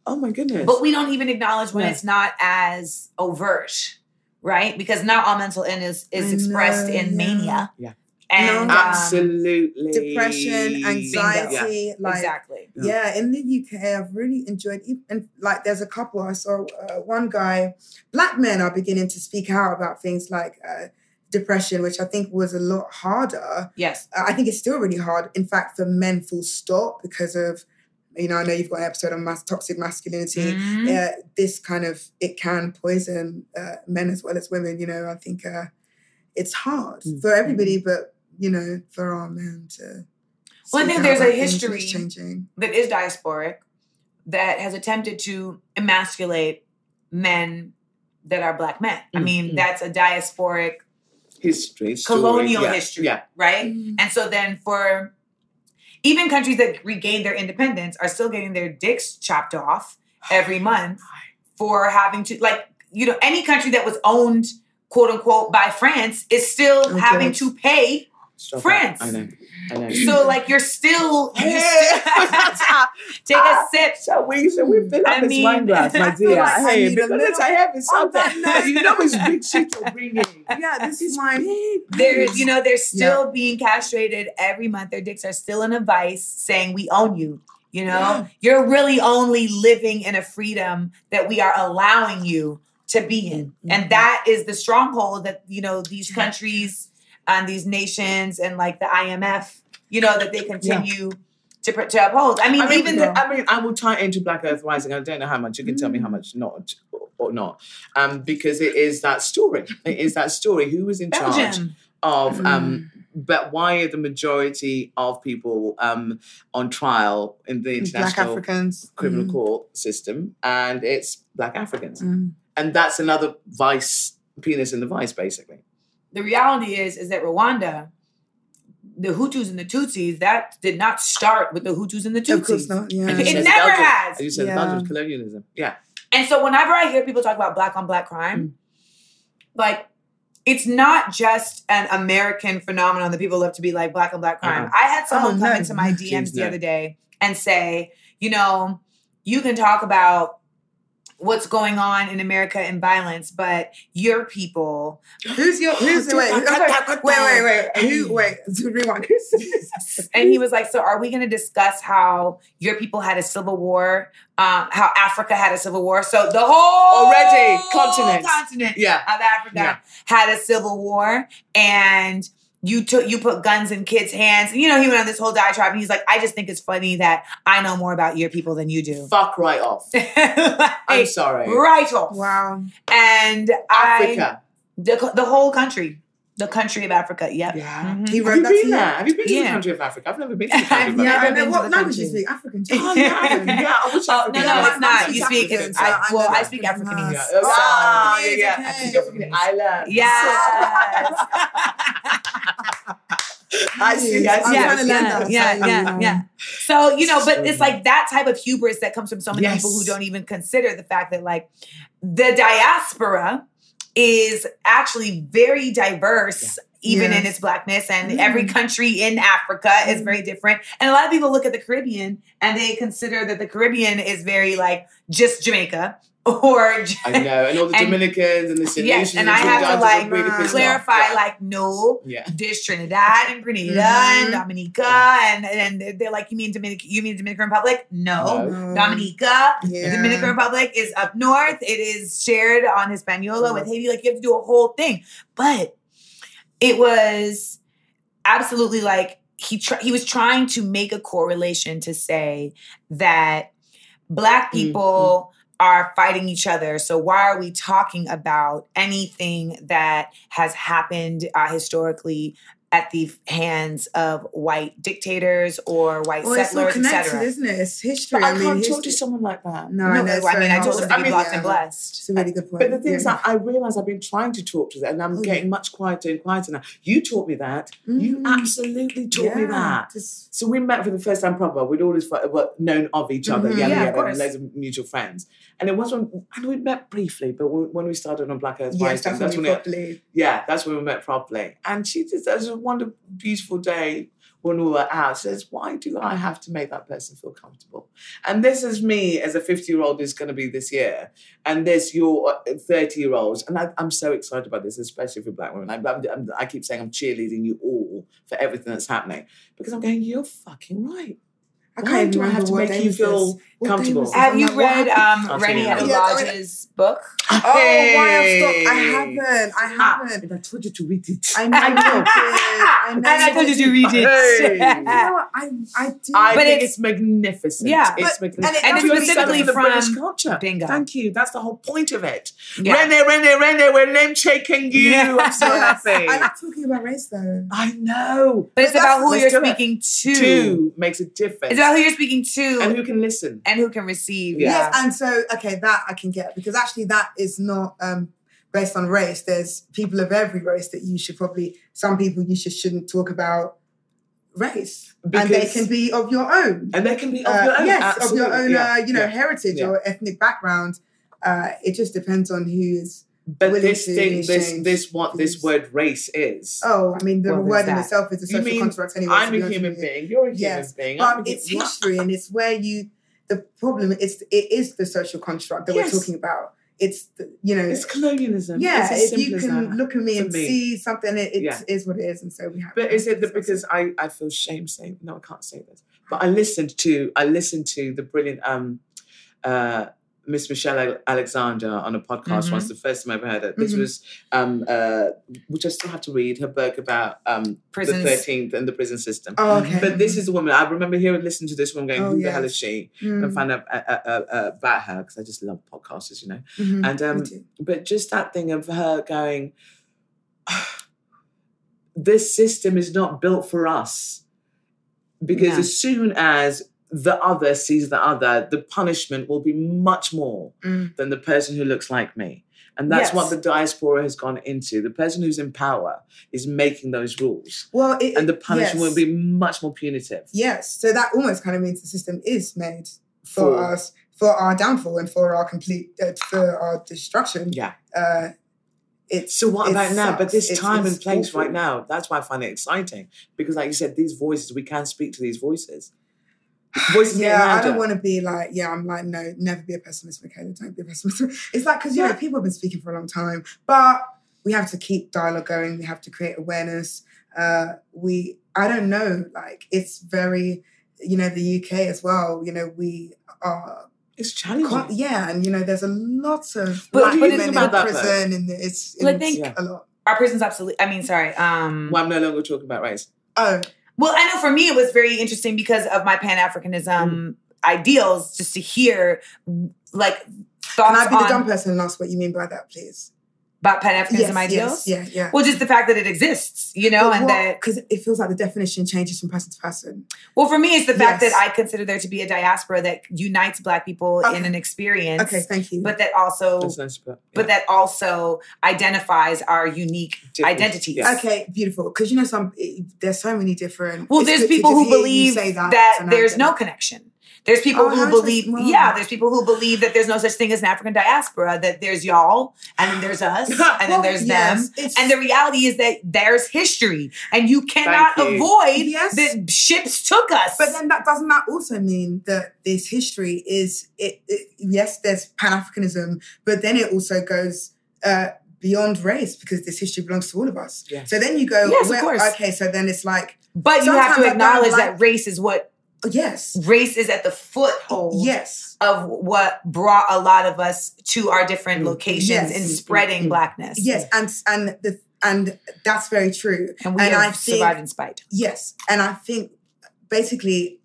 Speaker 3: oh my goodness.
Speaker 1: But we don't even acknowledge when
Speaker 3: Yeah.
Speaker 1: it's not as overt, right? Because not all mental illness is expressed
Speaker 4: know,
Speaker 1: in
Speaker 4: yeah.
Speaker 1: mania.
Speaker 3: Yeah.
Speaker 1: And
Speaker 4: No.
Speaker 1: um,
Speaker 3: absolutely
Speaker 4: depression, anxiety, like
Speaker 1: exactly.
Speaker 4: Yeah. in the UK, I've really enjoyed. And like, there's a couple. I saw uh, one guy. Black men are beginning to speak out about things like uh, depression, which I think was a lot harder.
Speaker 1: Yes.
Speaker 4: Uh, I think it's still really hard. In fact, for men, full stop, because of you know. I know you've got an episode on mas- toxic masculinity.
Speaker 1: Mhm.
Speaker 4: Yeah, this kind of it can poison uh, men as well as women. You know, I think uh, it's hard
Speaker 3: Mm.
Speaker 4: for everybody, but you know, for our men to.
Speaker 1: Well, I think
Speaker 4: out
Speaker 1: there's a
Speaker 4: about things, and
Speaker 1: history-
Speaker 4: it's changing.
Speaker 1: That is diasporic, that has attempted to emasculate men that are black men. I
Speaker 3: Mm,
Speaker 1: mean, that's a diasporic
Speaker 3: history,
Speaker 1: colonial
Speaker 3: yeah,
Speaker 1: history,
Speaker 3: Yeah.
Speaker 1: right?
Speaker 4: Mm.
Speaker 1: And so then for even countries that regained their independence are still getting their dicks chopped off every month for having to like you know any country that was owned quote unquote by France is still
Speaker 4: Okay.
Speaker 1: having to pay
Speaker 3: Stop
Speaker 1: France.
Speaker 3: that. I know. I know.
Speaker 1: so like you're still, you
Speaker 3: Hey,
Speaker 1: still take a sip
Speaker 3: So we so we fill up
Speaker 1: I
Speaker 3: this
Speaker 1: mean,
Speaker 3: wine glass, my
Speaker 1: I
Speaker 3: dear.
Speaker 4: like
Speaker 3: hey,
Speaker 4: need a
Speaker 3: because
Speaker 4: little-
Speaker 3: I have it's something. you know it's big shit you're bringing.
Speaker 4: Yeah, this is mine.
Speaker 1: they're you know they're still being castrated every month their dicks are still in a vice saying we own you you know
Speaker 3: Yeah.
Speaker 1: you're really only living in a freedom that we are allowing you to be in
Speaker 3: Mm-hmm.
Speaker 1: and that is the stronghold that you know these countries and these nations and like the imf you know that they continue to, pr- to uphold i mean,
Speaker 3: I mean,
Speaker 1: even
Speaker 3: the,
Speaker 1: the,
Speaker 3: I mean, I will tie it into Black Earth Rising. I don't know how much. You can tell me how much not or, or not, um, because it is that story. It is that story. Who was in charge
Speaker 1: belgium
Speaker 3: of? Um, but why are the majority of people um, on trial in the
Speaker 4: Black
Speaker 3: international
Speaker 4: Africans.
Speaker 3: criminal
Speaker 4: Mm.
Speaker 3: court system? And it's Black Africans,
Speaker 4: Mm.
Speaker 3: and that's another vice, penis in the vice, basically.
Speaker 1: The reality is is that rwanda the hutus and the tutsis that did not start with the hutus and the tutsis
Speaker 4: Of course not. Yeah.
Speaker 1: It
Speaker 3: Says
Speaker 1: never
Speaker 3: Belgium.
Speaker 1: has.
Speaker 3: As you said,
Speaker 4: Yeah.
Speaker 3: Belgium's colonialism. Yeah.
Speaker 1: And so whenever I hear people talk about black on black crime, mm. like it's not just an American phenomenon that people love to be like black on black crime.
Speaker 3: Uh-uh.
Speaker 1: I had someone
Speaker 4: Oh,
Speaker 1: come
Speaker 4: no.
Speaker 1: into my
Speaker 3: Jeez,
Speaker 1: DMs the
Speaker 3: no.
Speaker 1: other day and say, you know, you can talk about what's going on in America in violence, but your people,
Speaker 4: Who's your? Who's wait? Wait, wait, wait. Who? Wait. Rewind.
Speaker 1: and he was like, so are we going to discuss how your people had a civil war, um, how Africa had a civil war? So the whole
Speaker 3: Already, continent.
Speaker 1: continent
Speaker 3: Yeah.
Speaker 1: of Africa
Speaker 3: Yeah.
Speaker 1: had a civil war and you took you put guns in kids' hands. And, you know, he went on this whole diatribe and he's like, I just think it's funny that I know more about your people than you do.
Speaker 3: Fuck right off. I'm sorry.
Speaker 1: right off.
Speaker 4: Wow.
Speaker 1: And I
Speaker 3: Africa.
Speaker 1: the, the whole country. The country of Africa. Yep.
Speaker 3: Yeah.
Speaker 1: Mhm.
Speaker 4: He
Speaker 3: Have
Speaker 4: wrote
Speaker 3: you
Speaker 4: that
Speaker 3: been
Speaker 4: to you?
Speaker 3: there? Have you been to the country of Africa? I've never been to the country of Africa.
Speaker 4: Yeah, I
Speaker 1: been
Speaker 4: know. What language do you speak? African.
Speaker 3: Oh, yeah, African. yeah, I wish
Speaker 1: Oh,
Speaker 3: African.
Speaker 1: no, no, it's not. You speak
Speaker 4: African, so
Speaker 1: I,
Speaker 4: I
Speaker 1: well, I speak
Speaker 4: from
Speaker 1: Africanese.
Speaker 4: her.
Speaker 3: Yeah.
Speaker 1: So-
Speaker 3: Ah, yeah, yeah.
Speaker 4: okay.
Speaker 3: I speak African island.
Speaker 1: Yes.
Speaker 3: I see. I
Speaker 4: I'm
Speaker 3: see.
Speaker 1: yeah,
Speaker 4: trying to learn
Speaker 1: yeah,
Speaker 4: that,
Speaker 1: yeah,
Speaker 4: so,
Speaker 1: yeah,
Speaker 4: you know.
Speaker 1: yeah. So you know, but it's like that type of hubris that comes from so many
Speaker 3: Yes.
Speaker 1: people who don't even consider the fact that like the diaspora is actually very diverse even in its blackness. And
Speaker 4: Mm.
Speaker 1: every country in Africa is
Speaker 4: Mm.
Speaker 1: very different. And a lot of people look at the Caribbean and they consider that the Caribbean is very like just Jamaica or j-
Speaker 3: I know, and all the
Speaker 1: And-
Speaker 3: Dominicans and the St.
Speaker 1: Yes,
Speaker 3: Lucians
Speaker 1: and I have to, like,
Speaker 3: really
Speaker 1: clarify
Speaker 3: Yeah.
Speaker 1: like no
Speaker 3: yeah.
Speaker 1: there's Trinidad and Grenada
Speaker 4: Mhm.
Speaker 1: and Dominica and and they're- they're like you mean Dominican you mean Dominican Republic no,
Speaker 3: No.
Speaker 1: Dominica
Speaker 4: Yeah.
Speaker 1: the Dominican Republic is up north it is shared on Hispaniola with Haiti like you have to do a whole thing but it was absolutely like he tr- he was trying to make a correlation to say that black
Speaker 3: Mm-hmm.
Speaker 1: Are fighting each other. So why are we talking about anything that has happened uh, historically at the hands of white dictators or white
Speaker 4: Well, it's
Speaker 1: settlers etc
Speaker 4: isn't it? It's history.
Speaker 3: But I,
Speaker 4: I, mean,
Speaker 3: can't
Speaker 4: history.
Speaker 3: talk to someone like that.
Speaker 4: No, I
Speaker 1: no, I mean I chose to be
Speaker 3: I mean,
Speaker 1: blocked
Speaker 4: yeah.
Speaker 1: and blessed
Speaker 4: It's a really good point.
Speaker 3: But the thing is
Speaker 4: yeah.
Speaker 3: that I realize I've been trying to talk to them and I'm
Speaker 4: Oh, yeah.
Speaker 3: getting much quieter and quieter now. You taught me that. You
Speaker 4: Mm.
Speaker 3: absolutely taught me that.
Speaker 4: just-
Speaker 3: So we met for the first time proper. We'd always were known of each other,
Speaker 4: Mhm.
Speaker 3: yada
Speaker 1: Yeah, course.
Speaker 3: and loads of mutual friends. And it was when, and we met briefly, but when we started on Black Earth
Speaker 4: yes,
Speaker 3: Rising,
Speaker 4: that's when we properly.
Speaker 3: yeah, that's when we met properly. And she just, it was a wonderful, beautiful day when we were out. Says, why do I have to make that person feel comfortable? And this is me as a 50 year old is going to be this year. And this, your uh, 30 year olds. And I, I'm so excited about this, especially for black women. I, I'm- I keep saying I'm cheerleading you all for everything that's happening because I'm going, you're fucking right.
Speaker 4: I
Speaker 3: Why
Speaker 4: can't
Speaker 3: do I have to make you feel
Speaker 4: this. What day
Speaker 3: comfortable?
Speaker 1: have you
Speaker 4: like,
Speaker 1: read
Speaker 4: happened?
Speaker 1: um Reni
Speaker 3: tell.
Speaker 4: Yeah, I mean-
Speaker 1: Lodge's book
Speaker 4: Oh, why I've stopped. I haven't. I
Speaker 3: Ah,
Speaker 4: haven't.
Speaker 3: and I told you to read it.
Speaker 4: I know.
Speaker 1: I know.
Speaker 4: I know.
Speaker 1: and I told you to read
Speaker 3: Hey.
Speaker 1: it
Speaker 4: You know what? I I did.
Speaker 3: I
Speaker 1: But
Speaker 3: think
Speaker 1: it's-
Speaker 3: it's, magnificent.
Speaker 1: Yeah.
Speaker 3: it's
Speaker 4: But-
Speaker 3: magnificent.
Speaker 4: and it-
Speaker 1: And it's
Speaker 3: you understand
Speaker 1: specifically
Speaker 3: the British culture.
Speaker 1: Bingo.
Speaker 3: Thank you. That's the whole point of it.
Speaker 1: Yeah.
Speaker 3: Reni, Reni, Reni, we're name checking you.
Speaker 1: Yeah.
Speaker 3: I'm so happy.
Speaker 4: I like talking about race though.
Speaker 3: I know.
Speaker 1: but it's about who you're speaking to
Speaker 3: Two makes a difference.
Speaker 1: It's about who you're speaking to
Speaker 3: and who can listen.
Speaker 1: and who can receive
Speaker 3: Yeah.
Speaker 1: yeah,
Speaker 4: Yes, and so okay, that I can get because actually that is not um based on race. There's people of every race that you should probably some people you should shouldn't talk about race, and they can be of your own.
Speaker 3: And they can be of
Speaker 4: Uh,
Speaker 3: your own.
Speaker 4: yes, of your own,
Speaker 3: Yeah,
Speaker 4: uh, you know,
Speaker 3: yeah.
Speaker 4: heritage
Speaker 3: Yeah.
Speaker 4: or ethnic background. Uh, it just depends on who is.
Speaker 3: But
Speaker 4: willing
Speaker 3: this thing, this,
Speaker 4: exchange
Speaker 3: this, what this word race is.
Speaker 4: Oh, I mean, the
Speaker 1: Well,
Speaker 4: word in
Speaker 1: that.
Speaker 4: itself is a social
Speaker 3: mean
Speaker 4: construct anyway.
Speaker 3: I'm a human being. You're a
Speaker 4: Yes,
Speaker 3: human being. I'm
Speaker 4: But it's history, and it's where you. The problem is it is the social construct that
Speaker 3: Yes.
Speaker 4: we're talking about. It's the, you know
Speaker 3: It's colonialism.
Speaker 4: Yeah,
Speaker 3: It's
Speaker 4: if you can
Speaker 3: that.
Speaker 4: look at me and
Speaker 3: me.
Speaker 4: see something, it, it
Speaker 3: Yeah.
Speaker 4: is what it is, and so we have.
Speaker 3: But is it the, because I, I feel shame saying no, I can't say this. But I listened to I listened to the brilliant um uh Miss Michelle Alexander on a podcast
Speaker 1: Mm-hmm.
Speaker 3: once, the first time I ever heard it. This
Speaker 4: Mhm.
Speaker 3: was um uh which I still have to read, her book about um
Speaker 1: Prisons.
Speaker 3: the thirteenth and the prison system.
Speaker 4: Oh, okay.
Speaker 3: But this is a woman. I remember hearing, listening to this woman going,
Speaker 4: Oh,
Speaker 3: "Who the hell is she?"
Speaker 4: Mm,
Speaker 3: And find out uh, uh, uh, uh, about her because I just love podcasters, you know.
Speaker 4: mhm,
Speaker 3: And um, but just that thing of her going, this system is not built for us. Because
Speaker 1: No.
Speaker 3: as soon as the other sees the other, the punishment will be much more
Speaker 4: Mm.
Speaker 3: than the person who looks like me. And that's what the diaspora has gone into. The person who's in power is making those rules.
Speaker 4: well, it,
Speaker 3: And the punishment
Speaker 4: yes.
Speaker 3: will be much more punitive.
Speaker 4: yes. So that almost kind of means the system is made for,
Speaker 3: For-
Speaker 4: us, for our downfall and for our complete, uh, for our destruction.
Speaker 3: Yeah.
Speaker 4: Uh, it's
Speaker 3: So what about now? But this
Speaker 4: It's-
Speaker 3: time
Speaker 4: it's
Speaker 3: and place
Speaker 4: awful.
Speaker 3: right now, that's why I find it exciting. Because like you said, these voices, we can speak to these voices. Voices getting
Speaker 4: Yeah, I don't want to be like, yeah, I'm like, no, never be a pessimist, Michaela. Don't be a pessimist. It's like, because, you know,
Speaker 3: Yeah.
Speaker 4: people have been speaking for a long time, but we have to keep dialogue going. We have to create awareness. Uh, we, I don't know, like, it's very, you know, the UK as well, you know, we are,
Speaker 3: It's challenging.
Speaker 4: con- yeah, and, you know, there's a lot of
Speaker 1: But-
Speaker 4: black
Speaker 1: but
Speaker 4: women in
Speaker 3: about that,
Speaker 4: prison, and it's,
Speaker 1: Well, I think-
Speaker 3: Yeah.
Speaker 4: a lot.
Speaker 1: our prison's absolutely. i mean sorry um
Speaker 3: well, I'm no longer talking about race.
Speaker 4: Oh,
Speaker 1: Well, I know for me it was very interesting because of my Pan Africanism mm. ideals, just to hear like
Speaker 4: can
Speaker 1: thoughts
Speaker 4: I be the dumb person and ask what you mean by that, please?
Speaker 1: About Pan Africanism ideals.
Speaker 4: yes, yeah, yeah.
Speaker 1: Well, just the fact that it exists, you know, and that
Speaker 4: because it feels like the definition changes from person to person.
Speaker 1: well, for me, it's the fact
Speaker 4: Yes.
Speaker 1: that I consider there to be a diaspora that unites Black people in an experience,
Speaker 4: Okay, thank you.
Speaker 1: but that also,
Speaker 3: nice, but,
Speaker 1: but that also identifies our unique
Speaker 3: Different,
Speaker 1: identities.
Speaker 3: yeah.
Speaker 4: Okay, beautiful. Because you know, some it- there's so many different.
Speaker 1: Well, there's people who believe that,
Speaker 4: that,
Speaker 1: there's no connection. There's people
Speaker 4: Oh,
Speaker 1: who believe, yeah, there's people who believe that there's no such thing as an African diaspora, that there's y'all, and then there's us, and then there's
Speaker 4: yes,
Speaker 1: them. And the reality is that there's history, and you cannot
Speaker 3: you.
Speaker 1: avoid
Speaker 4: Yes.
Speaker 1: that ships took us.
Speaker 4: But then that doesn't that also mean that this history is it, it yes, there's Pan Africanism, but then it also goes uh, beyond race because this history belongs to all of us.
Speaker 3: Yes.
Speaker 4: So then you go,
Speaker 1: Yes, of
Speaker 4: well,
Speaker 1: course.
Speaker 4: okay, so then it's like,
Speaker 1: But you have to acknowledge
Speaker 4: like-
Speaker 1: that race is what
Speaker 4: yes,
Speaker 1: race is at the foothold
Speaker 4: yes,
Speaker 1: of what brought a lot of us to our different
Speaker 3: Mm.
Speaker 1: locations
Speaker 4: Yes.
Speaker 1: in spreading
Speaker 3: Mm.
Speaker 1: blackness.
Speaker 4: yes, and and the and that's very true.
Speaker 1: And we
Speaker 4: And
Speaker 1: have
Speaker 4: I think-
Speaker 1: survived in spite.
Speaker 4: Yes, and I think basically,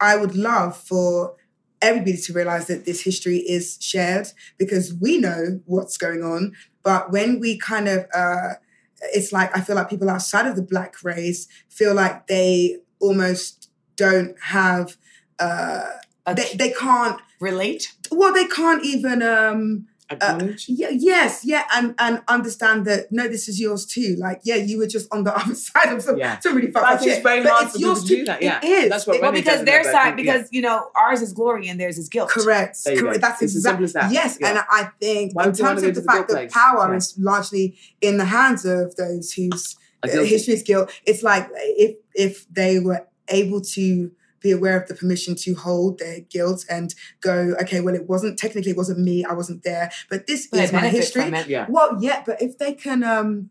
Speaker 4: I would love for everybody to realize that this history is shared because we know what's going on. But when we kind of, uh, it's like I feel like people outside of the black race feel like they almost don't have, uh, they they can't.
Speaker 1: relate.
Speaker 4: Well, they can't even. Um,
Speaker 3: Acknowledge.
Speaker 4: yeah, yes, yeah, and and understand that no, this is yours too. Like, yeah, you were just on the other side of some,
Speaker 3: Yeah.
Speaker 4: some really fucked up
Speaker 3: it's
Speaker 4: shit.
Speaker 3: very
Speaker 4: but
Speaker 3: hard
Speaker 4: it's yours
Speaker 3: to
Speaker 4: too.
Speaker 3: that, yeah.
Speaker 4: It is.
Speaker 3: That's what
Speaker 4: It-
Speaker 1: Well, because their side,
Speaker 3: yeah.
Speaker 1: because you know, ours is glory and theirs is guilt.
Speaker 4: Correct.
Speaker 3: There you go.
Speaker 4: Correct. That's
Speaker 3: It's
Speaker 4: exactly
Speaker 3: as that.
Speaker 4: Yes,
Speaker 3: Yeah.
Speaker 4: and I think
Speaker 3: Why
Speaker 4: in
Speaker 3: would you wanna
Speaker 4: terms of the
Speaker 3: the
Speaker 4: fact that
Speaker 3: place?
Speaker 4: power
Speaker 3: Yeah.
Speaker 4: is largely in the hands of those whose uh, history is guilt, it's like if if they were able to be aware of the permission to hold their guilt and go, okay, well, it wasn't technically it wasn't me, I wasn't there, but this
Speaker 1: But
Speaker 4: is my history.
Speaker 1: it.
Speaker 3: Yeah.
Speaker 4: Well, yeah, but if they can, um,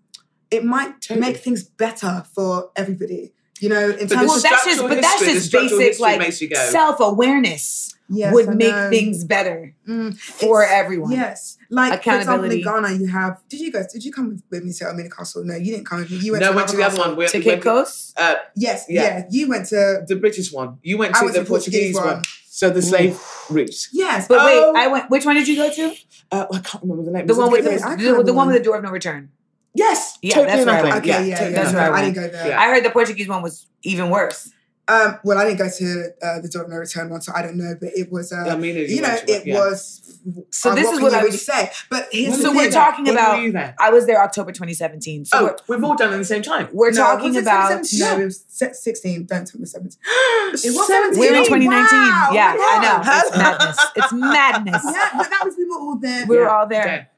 Speaker 4: it might
Speaker 3: Totally.
Speaker 4: make things better for everybody. You know, in
Speaker 3: But
Speaker 4: terms
Speaker 3: this
Speaker 1: Well,
Speaker 4: of
Speaker 1: that's just, but that's
Speaker 3: history. The
Speaker 1: just basic
Speaker 3: history
Speaker 1: like
Speaker 3: makes you go.
Speaker 1: self awareness
Speaker 4: yes,
Speaker 1: would
Speaker 4: I
Speaker 1: make
Speaker 4: know.
Speaker 1: things better
Speaker 4: Mm,
Speaker 1: for everyone.
Speaker 4: Yes, like for example, in Ghana, you have. Did you guys? Did you come with, with me to Elmina Castle? No, you didn't come with me. You went
Speaker 3: no,
Speaker 4: to
Speaker 3: went to the other one.
Speaker 4: castle.
Speaker 3: We-
Speaker 1: To Cape Coast.
Speaker 3: Uh,
Speaker 4: Yes,
Speaker 3: Yeah.
Speaker 4: yeah. You went to.
Speaker 3: the British one. You went to
Speaker 4: went
Speaker 3: the
Speaker 4: the Portuguese
Speaker 3: Portuguese one.
Speaker 4: one.
Speaker 3: So the slave route.
Speaker 4: Yes,
Speaker 1: But
Speaker 4: oh,
Speaker 1: wait, I went. Which one did you go to?
Speaker 3: Uh, I can't remember the name.
Speaker 1: The one with the,
Speaker 3: Coast?
Speaker 4: I can't
Speaker 1: the, the one with the door of no return.
Speaker 3: Yes.
Speaker 1: Yeah,
Speaker 3: totally
Speaker 1: that's where I went.
Speaker 4: Okay, yeah, yeah.
Speaker 1: that's
Speaker 4: no,
Speaker 1: where I
Speaker 4: I didn't go there.
Speaker 3: Yeah.
Speaker 1: I heard the Portuguese one was even worse.
Speaker 4: Um, well, I didn't go to uh, the Door of No Return one, so I don't know. But it was. Uh,
Speaker 3: I mean,
Speaker 4: you know, it
Speaker 3: yeah.
Speaker 4: was.
Speaker 1: So
Speaker 4: uh,
Speaker 1: this
Speaker 4: what
Speaker 1: is
Speaker 4: can
Speaker 1: what
Speaker 4: you
Speaker 1: I
Speaker 4: really say. But here's
Speaker 1: So
Speaker 4: the
Speaker 1: we're
Speaker 4: thing.
Speaker 1: talking
Speaker 3: When
Speaker 1: about.
Speaker 3: were you there?
Speaker 1: I was there October 2017. So
Speaker 3: Oh,
Speaker 1: we're,
Speaker 3: we've all done it at the same time.
Speaker 1: we're
Speaker 4: No,
Speaker 1: talking about.
Speaker 4: 17? No, it was 16. Don't tell me 17. It was
Speaker 3: 17.
Speaker 4: 17.
Speaker 1: We're in 2019.
Speaker 4: Wow,
Speaker 1: yeah. I know. It's madness. It's madness.
Speaker 4: Yeah, but that was we were all there.
Speaker 1: We were all there.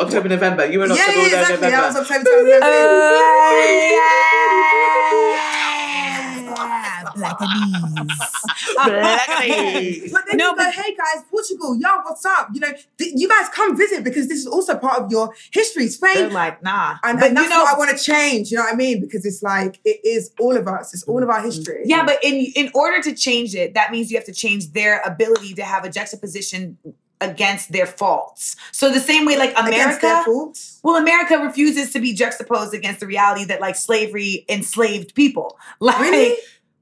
Speaker 3: Okay. October, November. You were in
Speaker 4: yeah,
Speaker 3: October,
Speaker 4: yeah,
Speaker 3: November.
Speaker 4: exactly. I was October
Speaker 1: Blackanese.
Speaker 4: Oh, but then
Speaker 1: No,
Speaker 4: you go,
Speaker 1: but-
Speaker 4: hey guys, Portugal, yo, what's up? You know, th- you guys come visit because this is also part of your history.
Speaker 1: They're
Speaker 4: Spain.
Speaker 1: like, nah.
Speaker 4: And,
Speaker 1: but
Speaker 4: and that's
Speaker 1: you know,
Speaker 4: what I want to change. You know what I mean? Because it's like it is all of us. It's all of our mm-hmm. history.
Speaker 1: Yeah, but in in order to change it, that means you have to change their ability to have a juxtaposition against their faults. So the same way, like America, well, America refuses to be juxtaposed against the reality that like slavery enslaved people. Like
Speaker 4: Really?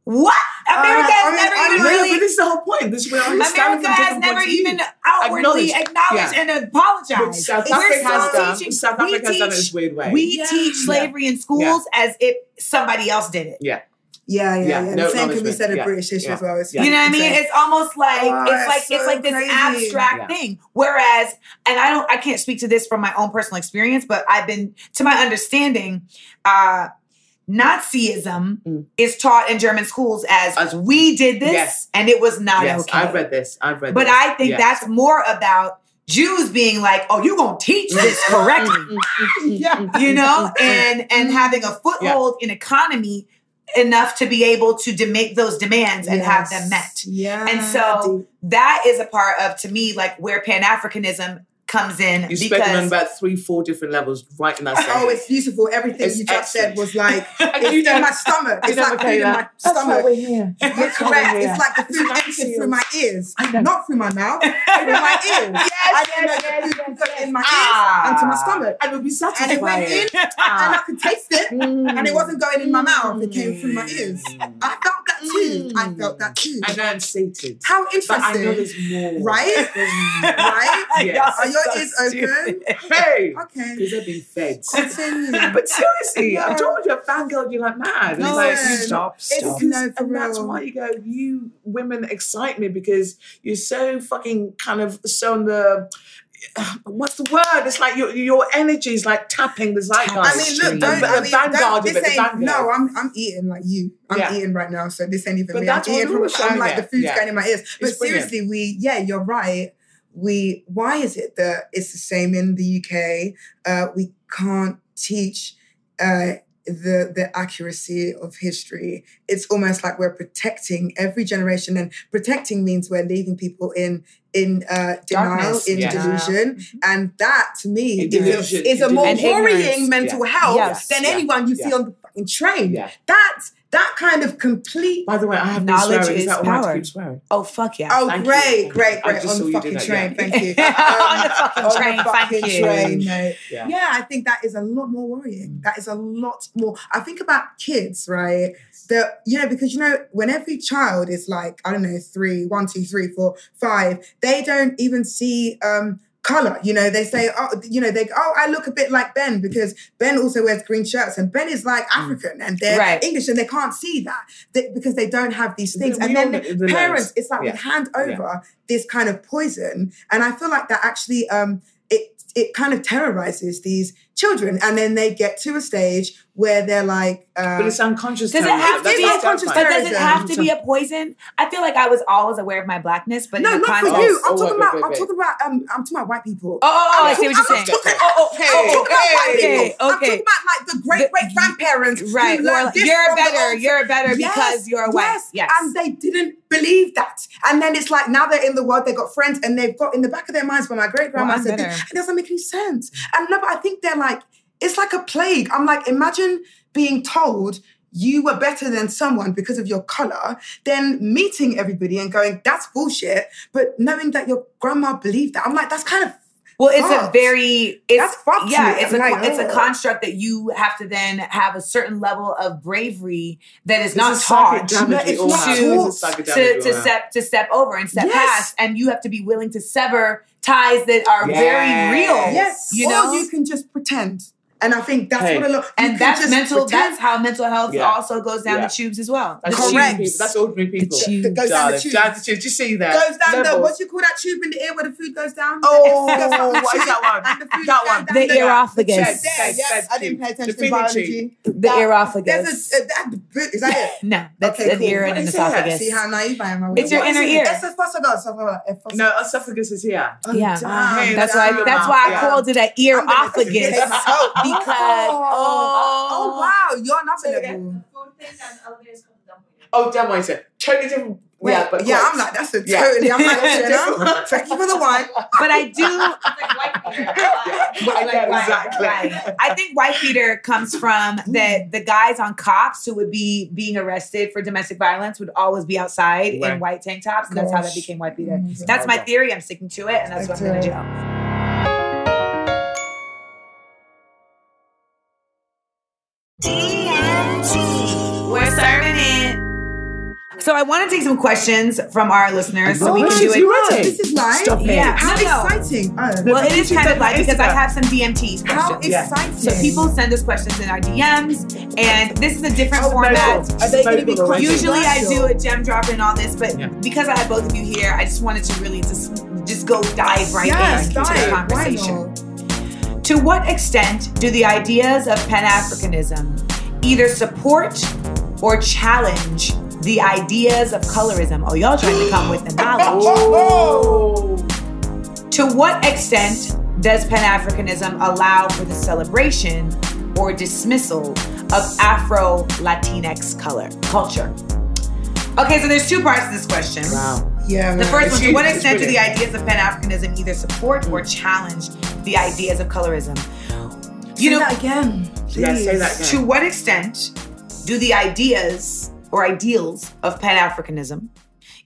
Speaker 1: what? America
Speaker 4: Uh,
Speaker 1: has
Speaker 4: I mean,
Speaker 1: never
Speaker 4: I
Speaker 1: even
Speaker 4: don't
Speaker 1: really.
Speaker 3: but this is the whole point. This is where
Speaker 1: America has never
Speaker 3: points of view.
Speaker 1: even outwardly
Speaker 3: Acknowledged. Yeah.
Speaker 1: and apologized.
Speaker 3: South
Speaker 1: We're
Speaker 3: Africa has done.
Speaker 1: teaching-
Speaker 3: South
Speaker 1: we
Speaker 3: Africa has done it its weird way.
Speaker 1: We
Speaker 4: Yeah.
Speaker 1: teach slavery in schools as if somebody else did it.
Speaker 3: yeah.
Speaker 4: Yeah, yeah,
Speaker 3: Yeah,
Speaker 4: yeah.
Speaker 3: no
Speaker 4: the same can be said of
Speaker 3: Yeah,
Speaker 4: British history
Speaker 3: yeah,
Speaker 4: as well. It's
Speaker 3: yeah.
Speaker 1: You know what I mean?
Speaker 4: insane.
Speaker 1: It's almost like
Speaker 4: Oh,
Speaker 1: it's like
Speaker 4: it's
Speaker 1: it's like this
Speaker 4: crazy.
Speaker 1: abstract
Speaker 3: Yeah.
Speaker 1: thing. Whereas, and I don't, I can't speak to this from my own personal experience, but I've been, to my understanding, uh, Nazism
Speaker 3: Mm.
Speaker 1: is taught in German schools as,
Speaker 3: As-
Speaker 1: we did this
Speaker 3: Yes.
Speaker 1: and it was not
Speaker 3: yes,
Speaker 1: okay.
Speaker 3: I've read this. I've read
Speaker 1: but
Speaker 3: this.
Speaker 1: I think
Speaker 3: Yes.
Speaker 1: that's more about Jews being like, oh, you gonna teach this correctly
Speaker 4: yeah.
Speaker 1: you know, and and having a foothold in economy enough to be able to de- make those demands and have them met.
Speaker 4: Yeah.
Speaker 1: And so that is a part of to me like where Pan Africanism comes in
Speaker 3: You spoke on about three, four different levels right in that
Speaker 4: Oh, it's beautiful. Everything
Speaker 3: It's
Speaker 4: you just said was like it's
Speaker 3: you
Speaker 4: in my stomach.
Speaker 3: you
Speaker 4: It's like food in my
Speaker 3: that. That's why
Speaker 4: stomach.
Speaker 3: we're here.
Speaker 4: You're
Speaker 3: That's why
Speaker 4: correct.
Speaker 3: we're here.
Speaker 4: It's like the food
Speaker 3: It's
Speaker 4: entered through my ears, not through my mouth, through my ears. Yes, I didn't know the food could go in my ears
Speaker 1: Ah.
Speaker 4: and to my stomach,
Speaker 3: And it would be
Speaker 4: and it went in, and I could taste it, and it wasn't going in my mouth. It came through my ears.
Speaker 3: Mm.
Speaker 4: I felt that too. I felt that too.
Speaker 3: And I'm sated.
Speaker 4: How interesting.
Speaker 3: But I know there's more.
Speaker 4: right?
Speaker 3: There's more.
Speaker 4: right?
Speaker 3: Yes.
Speaker 4: Are your
Speaker 1: So
Speaker 4: ears open?
Speaker 3: Hey!
Speaker 4: Okay,
Speaker 3: Because they've been fed.
Speaker 4: continue.
Speaker 3: But seriously, I
Speaker 4: Yeah.
Speaker 3: told you, I fangirled you're like mad. It's
Speaker 4: No,
Speaker 3: like,
Speaker 4: you
Speaker 1: stop,
Speaker 4: It's
Speaker 1: stop.
Speaker 4: no for
Speaker 3: and that's why you go, you women excite me because you're so fucking kind of so on the what's the word? It's like your your energy is like tapping the zeitgeist.
Speaker 4: I mean, look,
Speaker 3: the,
Speaker 4: don't,
Speaker 3: the
Speaker 4: I mean,
Speaker 3: vanguard
Speaker 4: don't,
Speaker 3: of
Speaker 4: this
Speaker 3: it,
Speaker 4: ain't, no, I'm I'm eating like you. I'm
Speaker 3: Yeah.
Speaker 4: eating right now, so this ain't even
Speaker 3: But
Speaker 4: me. I'm
Speaker 3: that's what
Speaker 4: eating from.
Speaker 3: were
Speaker 4: I'm like
Speaker 3: it.
Speaker 4: the food's
Speaker 3: Yeah.
Speaker 4: going in my ears. But
Speaker 3: It's brilliant.
Speaker 4: seriously, we yeah, you're right. We why is it that it's the same in the UK? Uh, we can't teach uh, the the accuracy of history. It's almost like we're protecting every generation, and protecting means we're leaving people in in uh, denial,
Speaker 1: Darkness.
Speaker 4: in
Speaker 3: Yeah.
Speaker 4: delusion, and that to me is a, is a more worrying mental
Speaker 3: Yeah.
Speaker 4: health
Speaker 1: Yes.
Speaker 4: than
Speaker 3: Yeah.
Speaker 4: anyone you see on the fucking train.
Speaker 3: Yeah.
Speaker 4: That that kind of complete.
Speaker 3: By the way, I have
Speaker 1: Knowledge.
Speaker 3: Is
Speaker 1: is
Speaker 3: that all right to
Speaker 1: power. Oh fuck yeah.
Speaker 4: Oh,
Speaker 3: Thank
Speaker 4: great,
Speaker 3: you.
Speaker 4: great, great. On the fucking
Speaker 3: that,
Speaker 4: train.
Speaker 3: yeah.
Speaker 4: Thank you.
Speaker 1: On the fucking train,
Speaker 4: the
Speaker 1: thank
Speaker 4: fucking
Speaker 1: you.
Speaker 4: train, mate.
Speaker 3: Yeah.
Speaker 4: Yeah, I think that is a lot more worrying. That is a lot more. I think about kids, right? That you know, because you know, when every child is like, I don't know, three, one, two, three, four, five, they don't even see um color. You know, they say, oh, you know, they go, oh, I look a bit like Ben because Ben also wears green shirts and Ben is like African and they're
Speaker 1: Right.
Speaker 4: English and they can't see that they, because they don't have these things.
Speaker 3: We
Speaker 4: and then
Speaker 3: know the
Speaker 4: parents, it's like
Speaker 3: Yeah.
Speaker 4: we hand over this kind of poison, and I feel like that actually um it it kind of terrorizes these children, and then they get to a stage where they're like, uh,
Speaker 3: But it's unconscious.
Speaker 1: Does it have to be
Speaker 4: unconscious
Speaker 1: But does it have to be a poison? I feel like I was always aware of my blackness, but
Speaker 4: no,
Speaker 1: in the
Speaker 4: not for you. I'm
Speaker 3: Oh,
Speaker 4: talking
Speaker 3: wait,
Speaker 4: about.
Speaker 3: wait,
Speaker 4: I'm talking about. Um, I'm talking about white people.
Speaker 1: Oh, oh, oh, I see what you're
Speaker 4: I'm
Speaker 1: saying.
Speaker 4: talking-
Speaker 1: Oh, oh,
Speaker 3: Hey,
Speaker 4: I'm talking about white
Speaker 1: okay,
Speaker 4: people. I'm
Speaker 1: okay.
Speaker 4: talking about like the great
Speaker 1: The-
Speaker 4: great grandparents.
Speaker 1: Right.
Speaker 4: Who
Speaker 1: Or
Speaker 4: learned
Speaker 1: like,
Speaker 4: this
Speaker 1: you're
Speaker 4: from the
Speaker 1: better.
Speaker 4: old-
Speaker 1: You're better
Speaker 4: Yes,
Speaker 1: because you're white.
Speaker 4: Yes.
Speaker 1: Yes.
Speaker 4: And they didn't believe that. And then it's like now they're in the world, they've got friends, and they've got in the back of their minds, but my great grandma
Speaker 1: Well, I'm
Speaker 4: said this.
Speaker 1: better.
Speaker 4: It doesn't make any sense. And no, but I think they're like, it's like a plague. I'm like, imagine being told you were better than someone because of your color, then meeting everybody and going, that's bullshit. But knowing that your grandma believed that, I'm like, that's kind of
Speaker 1: Well, it's a very it's
Speaker 4: That's fucked
Speaker 1: yeah,
Speaker 4: me.
Speaker 1: it's a
Speaker 4: I'm like,
Speaker 1: it's a construct that you have to then have a certain level of bravery that is
Speaker 3: It's
Speaker 1: not
Speaker 3: a
Speaker 1: taught
Speaker 3: psychic damage
Speaker 4: it's not
Speaker 3: have.
Speaker 4: taught
Speaker 3: It's a psychic
Speaker 1: to to step to step over and step
Speaker 4: Yes.
Speaker 1: past, and you have to be willing to sever ties that are very real.
Speaker 4: yes.
Speaker 1: you
Speaker 4: or
Speaker 1: know.
Speaker 4: you can just pretend. And I think that's
Speaker 3: Hey.
Speaker 4: what a lot.
Speaker 1: and that's
Speaker 4: just
Speaker 1: mental.
Speaker 4: pretend.
Speaker 1: That's how mental health
Speaker 3: Yeah.
Speaker 1: also goes down
Speaker 3: Yeah.
Speaker 1: the tubes as well.
Speaker 3: That's
Speaker 1: the
Speaker 4: Correct.
Speaker 3: ordinary people. That's ordinary people.
Speaker 1: tubes.
Speaker 4: That goes down the
Speaker 3: Darling,
Speaker 4: tube.
Speaker 3: down the tube. Do you see that?
Speaker 4: Goes down the what you call that tube in the ear where the food goes down?
Speaker 3: Oh,
Speaker 4: goes down
Speaker 3: what is that one?
Speaker 4: and the food
Speaker 3: That one.
Speaker 4: down
Speaker 1: The
Speaker 4: the-
Speaker 1: earosophagus.
Speaker 4: There,
Speaker 3: Fed, fed,
Speaker 4: yes,
Speaker 3: fed
Speaker 4: I didn't pay attention to biology.
Speaker 1: The
Speaker 4: That- There's
Speaker 1: earosophagus.
Speaker 4: a, that, is that it?
Speaker 1: no, that's
Speaker 4: Okay,
Speaker 1: an
Speaker 4: cool.
Speaker 1: ear and
Speaker 3: What
Speaker 1: an esophagus.
Speaker 4: See how naive I am.
Speaker 1: It's your inner ear.
Speaker 4: Esophagus, esophagus.
Speaker 3: No, esophagus is here.
Speaker 4: Oh,
Speaker 1: yeah,
Speaker 3: Hey,
Speaker 1: that's
Speaker 3: that's
Speaker 1: why. That's why I called it an
Speaker 4: I'm gonna take
Speaker 1: because
Speaker 4: Oh,
Speaker 1: oh,
Speaker 4: wow, you're
Speaker 3: Say it
Speaker 4: another
Speaker 3: again.
Speaker 4: level.
Speaker 3: Oh, damn, I said totally different.
Speaker 4: Wait,
Speaker 3: yeah, but
Speaker 4: yeah. I'm like, that's a
Speaker 3: Yeah.
Speaker 4: totally, I'm like,
Speaker 3: That's
Speaker 4: you know,
Speaker 3: different.
Speaker 4: thank you for the wine.
Speaker 1: But I do.
Speaker 3: But
Speaker 1: Like,
Speaker 3: yeah, exactly.
Speaker 1: right. I think white beater comes from the the guys on cops who would be being arrested for domestic violence would always be outside in white tank tops, and that's how that became white beater.
Speaker 4: Mm.
Speaker 1: That's my theory. I'm sticking to it, and that's what I'm gonna do. We're serving it. So I want to take some questions from our listeners, so we
Speaker 3: Oh,
Speaker 1: can do
Speaker 3: she's
Speaker 1: it.
Speaker 3: ready.
Speaker 4: This is live.
Speaker 3: Stop it.
Speaker 1: Yeah.
Speaker 4: How
Speaker 1: No, no.
Speaker 4: exciting! Oh,
Speaker 1: Well, it is kind of
Speaker 3: done
Speaker 1: like because I have some DMTs
Speaker 4: how
Speaker 1: questions.
Speaker 3: Yeah.
Speaker 4: exciting!
Speaker 1: So people send us questions in our DMs, and this is a different
Speaker 3: Oh,
Speaker 1: format.
Speaker 3: medical.
Speaker 4: Are they gonna be
Speaker 3: Medical.
Speaker 1: Usually I do a gem drop and all this, but
Speaker 3: Yeah.
Speaker 1: because I have both of you here, I just wanted to really just just go dive right
Speaker 4: Yes,
Speaker 1: into the
Speaker 4: dive. Why
Speaker 1: conversation. To what extent do the ideas of Pan Africanism either support or challenge the ideas of colorism? Oh, y'all trying to come with the knowledge.
Speaker 3: Oh.
Speaker 1: To what extent does Pan Africanism allow for the celebration or dismissal of Afro Latinx color culture? Okay, so there's two parts to this question.
Speaker 3: Wow.
Speaker 4: Yeah,
Speaker 1: The first one, to what extent do the ideas of Pan Africanism either support or challenge the ideas of colorism?
Speaker 4: Say
Speaker 1: You know,
Speaker 4: that again.
Speaker 3: Yeah, say that again.
Speaker 1: to what extent do the ideas or ideals of Pan Africanism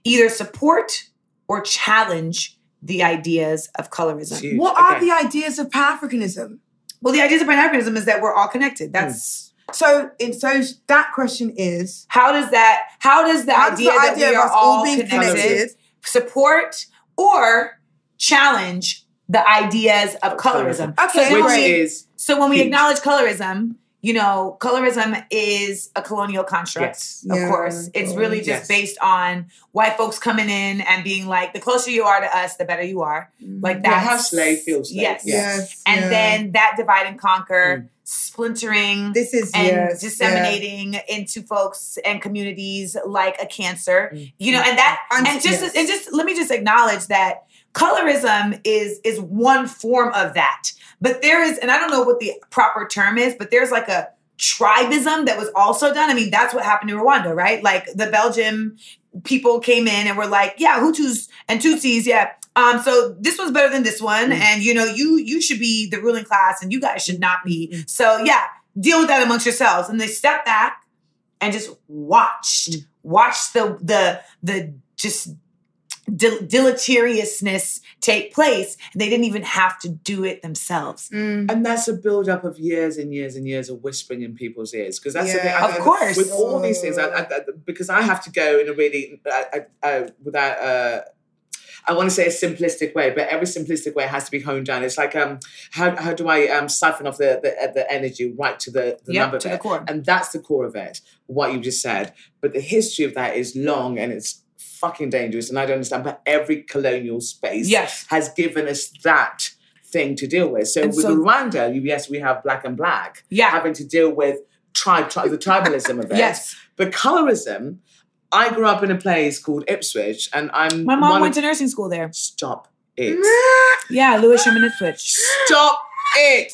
Speaker 1: either support or challenge the ideas of colorism?
Speaker 3: Huge.
Speaker 4: What are the ideas of Pan Africanism?
Speaker 1: Well, the ideas of Pan Africanism is that we're all connected. That's hmm.
Speaker 4: So, in so that question is:
Speaker 1: how does that? How does the
Speaker 4: How does
Speaker 1: idea
Speaker 4: the
Speaker 1: that
Speaker 4: idea
Speaker 1: we are
Speaker 4: all
Speaker 1: all
Speaker 4: being
Speaker 1: connected,
Speaker 4: connected
Speaker 1: support or challenge the ideas of colorism?
Speaker 4: Okay,
Speaker 1: so, when
Speaker 3: Which
Speaker 1: we,
Speaker 3: is
Speaker 1: so when we
Speaker 3: huge.
Speaker 1: acknowledge colorism, you know, colorism is a colonial construct,
Speaker 3: Yes.
Speaker 1: of
Speaker 4: Yeah,
Speaker 1: course. It's really just
Speaker 3: Yes.
Speaker 1: based on white folks coming in and being like, the closer you are to us, the better you are. Like
Speaker 3: mm.
Speaker 1: Yeah,
Speaker 3: how slave, feels slave.
Speaker 1: Yes.
Speaker 3: Yes.
Speaker 4: Yes.
Speaker 1: And
Speaker 4: yeah.
Speaker 1: then that divide and conquer, mm. Splintering
Speaker 4: this is
Speaker 1: and
Speaker 4: yes,
Speaker 1: disseminating into folks and communities like a cancer you know and that
Speaker 4: And-
Speaker 1: and just
Speaker 4: yes.
Speaker 1: and just let me just acknowledge that colorism is is one form of that. But there is and i don't know what the proper term is but there's like a tribism that was also done. I mean that's what happened in rwanda right? Like the belgium people came in and were like yeah hutus and tutsis yeah um, so this one's better than this one,
Speaker 3: Mm.
Speaker 1: and you know, you you should be the ruling class, and you guys should not be. So yeah, deal with that amongst yourselves. And they stepped back and just watched,
Speaker 3: Mm.
Speaker 1: watched the the the just dil- deleteriousness take place. And they didn't even have to do it themselves.
Speaker 4: Mm.
Speaker 3: And that's a build up of years and years and years of whispering in people's ears. Because that's the thing. I-
Speaker 1: Of
Speaker 3: I-
Speaker 1: course.
Speaker 3: With all these things, I, I, I- because I have to go in a really, I, I, I, without, uh, I want to say a simplistic way, but every simplistic way has to be honed down. It's like, um, how, how do I um, siphon off the, the, the energy right to the, the
Speaker 1: Yep,
Speaker 3: number
Speaker 1: to the core.
Speaker 3: And that's the core of it, what you just said. But the history of that is long and it's fucking dangerous. And I don't understand, but every colonial space
Speaker 1: Yes.
Speaker 3: has given us that thing to deal with. So
Speaker 1: And
Speaker 3: with
Speaker 1: so-
Speaker 3: Rwanda, you- yes, we have black and black
Speaker 1: Yeah.
Speaker 3: having to deal with tribe, tri- the tribalism of it.
Speaker 1: Yes.
Speaker 3: But colorism, I grew up in a place called Ipswich, and I'm
Speaker 1: My mom went
Speaker 3: of-
Speaker 1: to nursing school there.
Speaker 3: Stop it!
Speaker 1: Yeah, Louis Sherman Ipswich.
Speaker 3: Stop it!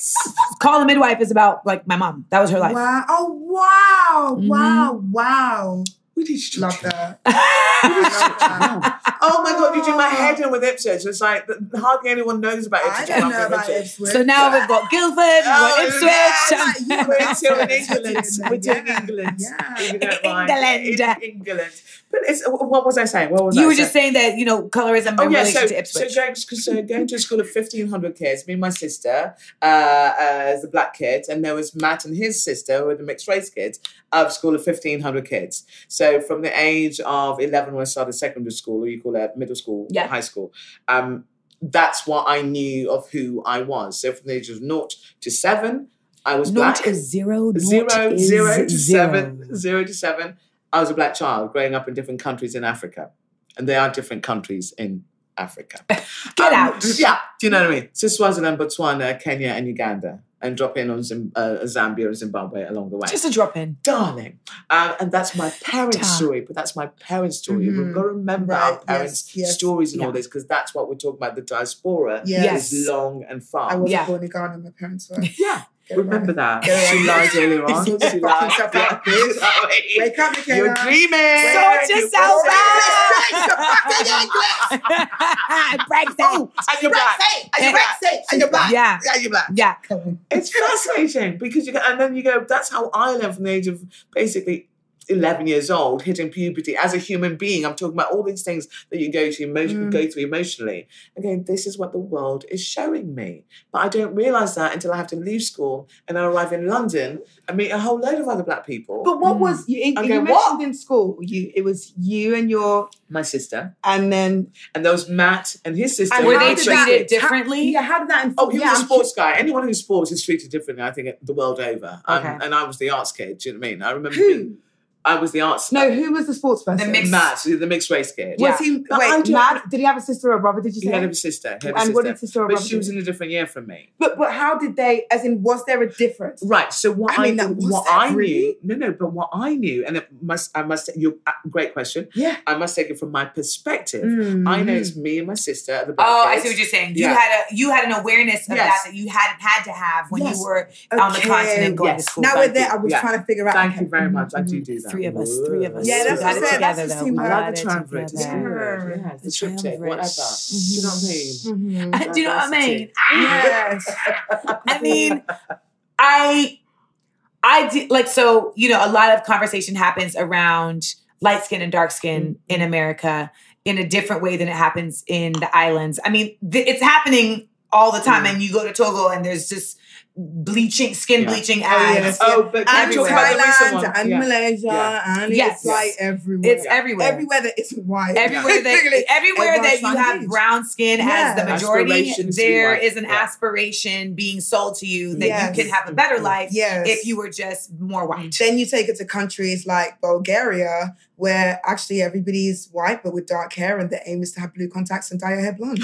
Speaker 1: Call the midwife is about like my mom. That was her life.
Speaker 4: Wow. Oh wow.
Speaker 1: Mhm.
Speaker 4: Wow. Wow.
Speaker 3: We need to
Speaker 4: Love that. Love that.
Speaker 3: Oh my god, you do my head in with Ipswich. It's like hardly anyone knows about
Speaker 4: I
Speaker 3: Ipswich.
Speaker 4: don't know about
Speaker 3: Ipswich.
Speaker 4: Ipswich.
Speaker 1: so now we've got Guildford, we've got
Speaker 3: Oh,
Speaker 1: Ipswich.
Speaker 4: yeah,
Speaker 1: and-
Speaker 4: yeah,
Speaker 3: We're still in England. We're still in England.
Speaker 4: Yeah.
Speaker 3: If you don't mind.
Speaker 1: England.
Speaker 3: England. But it's what was I saying? What was
Speaker 1: you
Speaker 3: I
Speaker 1: were
Speaker 3: saying?
Speaker 1: just saying that you know colorism
Speaker 3: Oh
Speaker 1: in
Speaker 3: yeah,
Speaker 1: relation
Speaker 3: so,
Speaker 1: to Ipswich.
Speaker 3: so going, so going to a school of fifteen hundred kids, me and my sister, uh, uh, as the black kids, and there was Matt and his sister who were the mixed race kids of a school of fifteen hundred kids. So from the age of eleven when I started secondary school, or you call it middle school,
Speaker 1: Yeah.
Speaker 3: high school, um, that's what I knew of who I was. So from the age of naught to seven, I was
Speaker 1: Naught
Speaker 3: black.
Speaker 1: is zero.
Speaker 3: Zero,
Speaker 1: is
Speaker 3: zero to
Speaker 1: zero.
Speaker 3: seven, zero to seven. I was a black child growing up in different countries in Africa, and there are different countries in Africa.
Speaker 1: Get
Speaker 3: Um,
Speaker 1: out.
Speaker 3: Yeah, do you know what I mean? So Swaziland, Botswana, Kenya, and Uganda, and drop in on Zim- uh, Zambia and Zimbabwe along the way.
Speaker 1: Just a drop in.
Speaker 3: Darling, um, and that's my parents'
Speaker 1: Da.
Speaker 3: story, but that's my parents' story.
Speaker 4: Mhm.
Speaker 3: We've got to remember our parents'
Speaker 4: yes, yes.
Speaker 3: stories and all this because that's what we're talking about. The diaspora
Speaker 4: Yes.
Speaker 3: is long and far.
Speaker 4: I wasn't
Speaker 1: Yeah.
Speaker 4: born in Ghana. My parents were.
Speaker 3: yeah, remember that.
Speaker 4: Get it
Speaker 3: She
Speaker 4: right.
Speaker 3: lied earlier on. She
Speaker 4: fucking
Speaker 3: lied. Yeah.
Speaker 4: bitch. Wake up, Michaela.
Speaker 3: You're dreaming.
Speaker 1: Sort
Speaker 3: You're
Speaker 1: yourself
Speaker 3: dreaming.
Speaker 1: Brexit.
Speaker 3: Oh, and you're black.
Speaker 4: And you're black. And you're black.
Speaker 1: Yeah.
Speaker 4: Yeah, you're black.
Speaker 1: Yeah.
Speaker 3: It's fascinating because you go, and then you go, that's how I learned from the age of basically 11 years old, hitting puberty as a human being. I'm talking about all these things that you go to emotion,
Speaker 4: Mm.
Speaker 3: go through emotionally. Again, this is what the world is showing me. But I don't realize that until I have to leave school and I arrive in London and meet a whole load of other black people.
Speaker 4: But what was you? In,
Speaker 3: Okay,
Speaker 4: you mentioned
Speaker 3: what?
Speaker 4: in school, you it was you and your,
Speaker 3: My sister.
Speaker 4: and then
Speaker 3: And there was Matt and his sister.
Speaker 4: And
Speaker 1: Were they
Speaker 3: were
Speaker 4: that-
Speaker 1: treated
Speaker 3: trusted.
Speaker 1: differently?
Speaker 4: yeah, how did that? Inf-
Speaker 3: Oh, he
Speaker 4: yeah,
Speaker 3: was a
Speaker 4: I'm
Speaker 3: sports guy. Anyone who's sports is treated differently, I think, the world over. Um,
Speaker 1: Okay.
Speaker 3: and I was the arts kid. Do you know what I mean? I remember
Speaker 4: Who?
Speaker 3: being, I was the arts.
Speaker 4: No, who was the sports person?
Speaker 1: The mixed-
Speaker 3: Matt, the mixed race kid.
Speaker 1: Yeah.
Speaker 4: Was he? Wait,
Speaker 3: don't-
Speaker 4: Matt. Did he have a sister or a brother? Did you say?
Speaker 3: He
Speaker 4: say?
Speaker 3: had a sister. He had a
Speaker 4: and what did
Speaker 3: sister.
Speaker 4: sister or
Speaker 3: But she was in a different year from me.
Speaker 4: But but how did they? As in, was there a difference?
Speaker 3: Right. So what
Speaker 4: I
Speaker 3: I,
Speaker 4: mean, that- was
Speaker 3: what
Speaker 4: that
Speaker 3: I
Speaker 4: really?
Speaker 3: knew, no, no, but what I knew, and it must, I must, you, uh, great question.
Speaker 4: Yeah.
Speaker 3: I must take it from my perspective.
Speaker 4: Mm.
Speaker 3: I know it's me and my sister, the black
Speaker 1: Oh, I see what you're saying. You had a you had an awareness of
Speaker 3: Yes.
Speaker 1: that that you hadn't had to have when
Speaker 3: Yes.
Speaker 1: you were on the
Speaker 4: Okay.
Speaker 1: continent going
Speaker 3: Yes.
Speaker 1: to school.
Speaker 4: Now
Speaker 3: Thank
Speaker 4: we're there.
Speaker 3: you.
Speaker 4: I was
Speaker 3: Yeah.
Speaker 4: trying to figure out.
Speaker 3: Thank
Speaker 4: okay.
Speaker 3: you very much. I do do that.
Speaker 1: Three of us, three of us.
Speaker 4: Yeah, that's
Speaker 1: we
Speaker 4: what
Speaker 1: got
Speaker 4: I
Speaker 1: it
Speaker 4: said.
Speaker 1: together
Speaker 4: That's
Speaker 1: though.
Speaker 4: the
Speaker 1: We
Speaker 3: I
Speaker 4: teamwork.
Speaker 1: got
Speaker 3: like
Speaker 1: it
Speaker 3: the triumvirate. It's
Speaker 1: together.
Speaker 3: good. Yeah, the
Speaker 1: The
Speaker 3: triptych,
Speaker 1: triumvirate.
Speaker 3: whatever. Do you know what I mean?
Speaker 4: Mhm.
Speaker 1: Do you know what I mean?
Speaker 4: Yes.
Speaker 1: I mean, I, I did like so. You know, a lot of conversation happens around light skin and dark skin in America in a different way than it happens in the islands. I mean, th- it's happening all the time.
Speaker 3: Mm.
Speaker 1: And you go to Togo, and there's just bleaching, skin
Speaker 3: Yeah.
Speaker 1: bleaching
Speaker 4: Oh,
Speaker 1: ads.
Speaker 4: yes.
Speaker 3: Oh, but
Speaker 4: and
Speaker 3: can you talk about
Speaker 4: Thailand and
Speaker 3: Yeah.
Speaker 4: Malaysia
Speaker 3: Yeah.
Speaker 4: and
Speaker 1: Yes.
Speaker 4: it's like everywhere.
Speaker 1: It's everywhere.
Speaker 4: Everywhere that isn't white.
Speaker 1: Everywhere
Speaker 4: Basically,
Speaker 1: that everywhere that you have
Speaker 4: reach.
Speaker 1: brown skin as the majority,
Speaker 3: Aspirations to be
Speaker 1: there
Speaker 3: white.
Speaker 1: is an
Speaker 3: Yeah.
Speaker 1: aspiration being sold to you that
Speaker 4: Yes.
Speaker 1: you can have a better life
Speaker 4: Yes.
Speaker 1: if you were just more white.
Speaker 4: Then you take it to countries like Bulgaria, where actually everybody's white but with dark hair, and the aim is to have blue contacts and dye your hair blonde.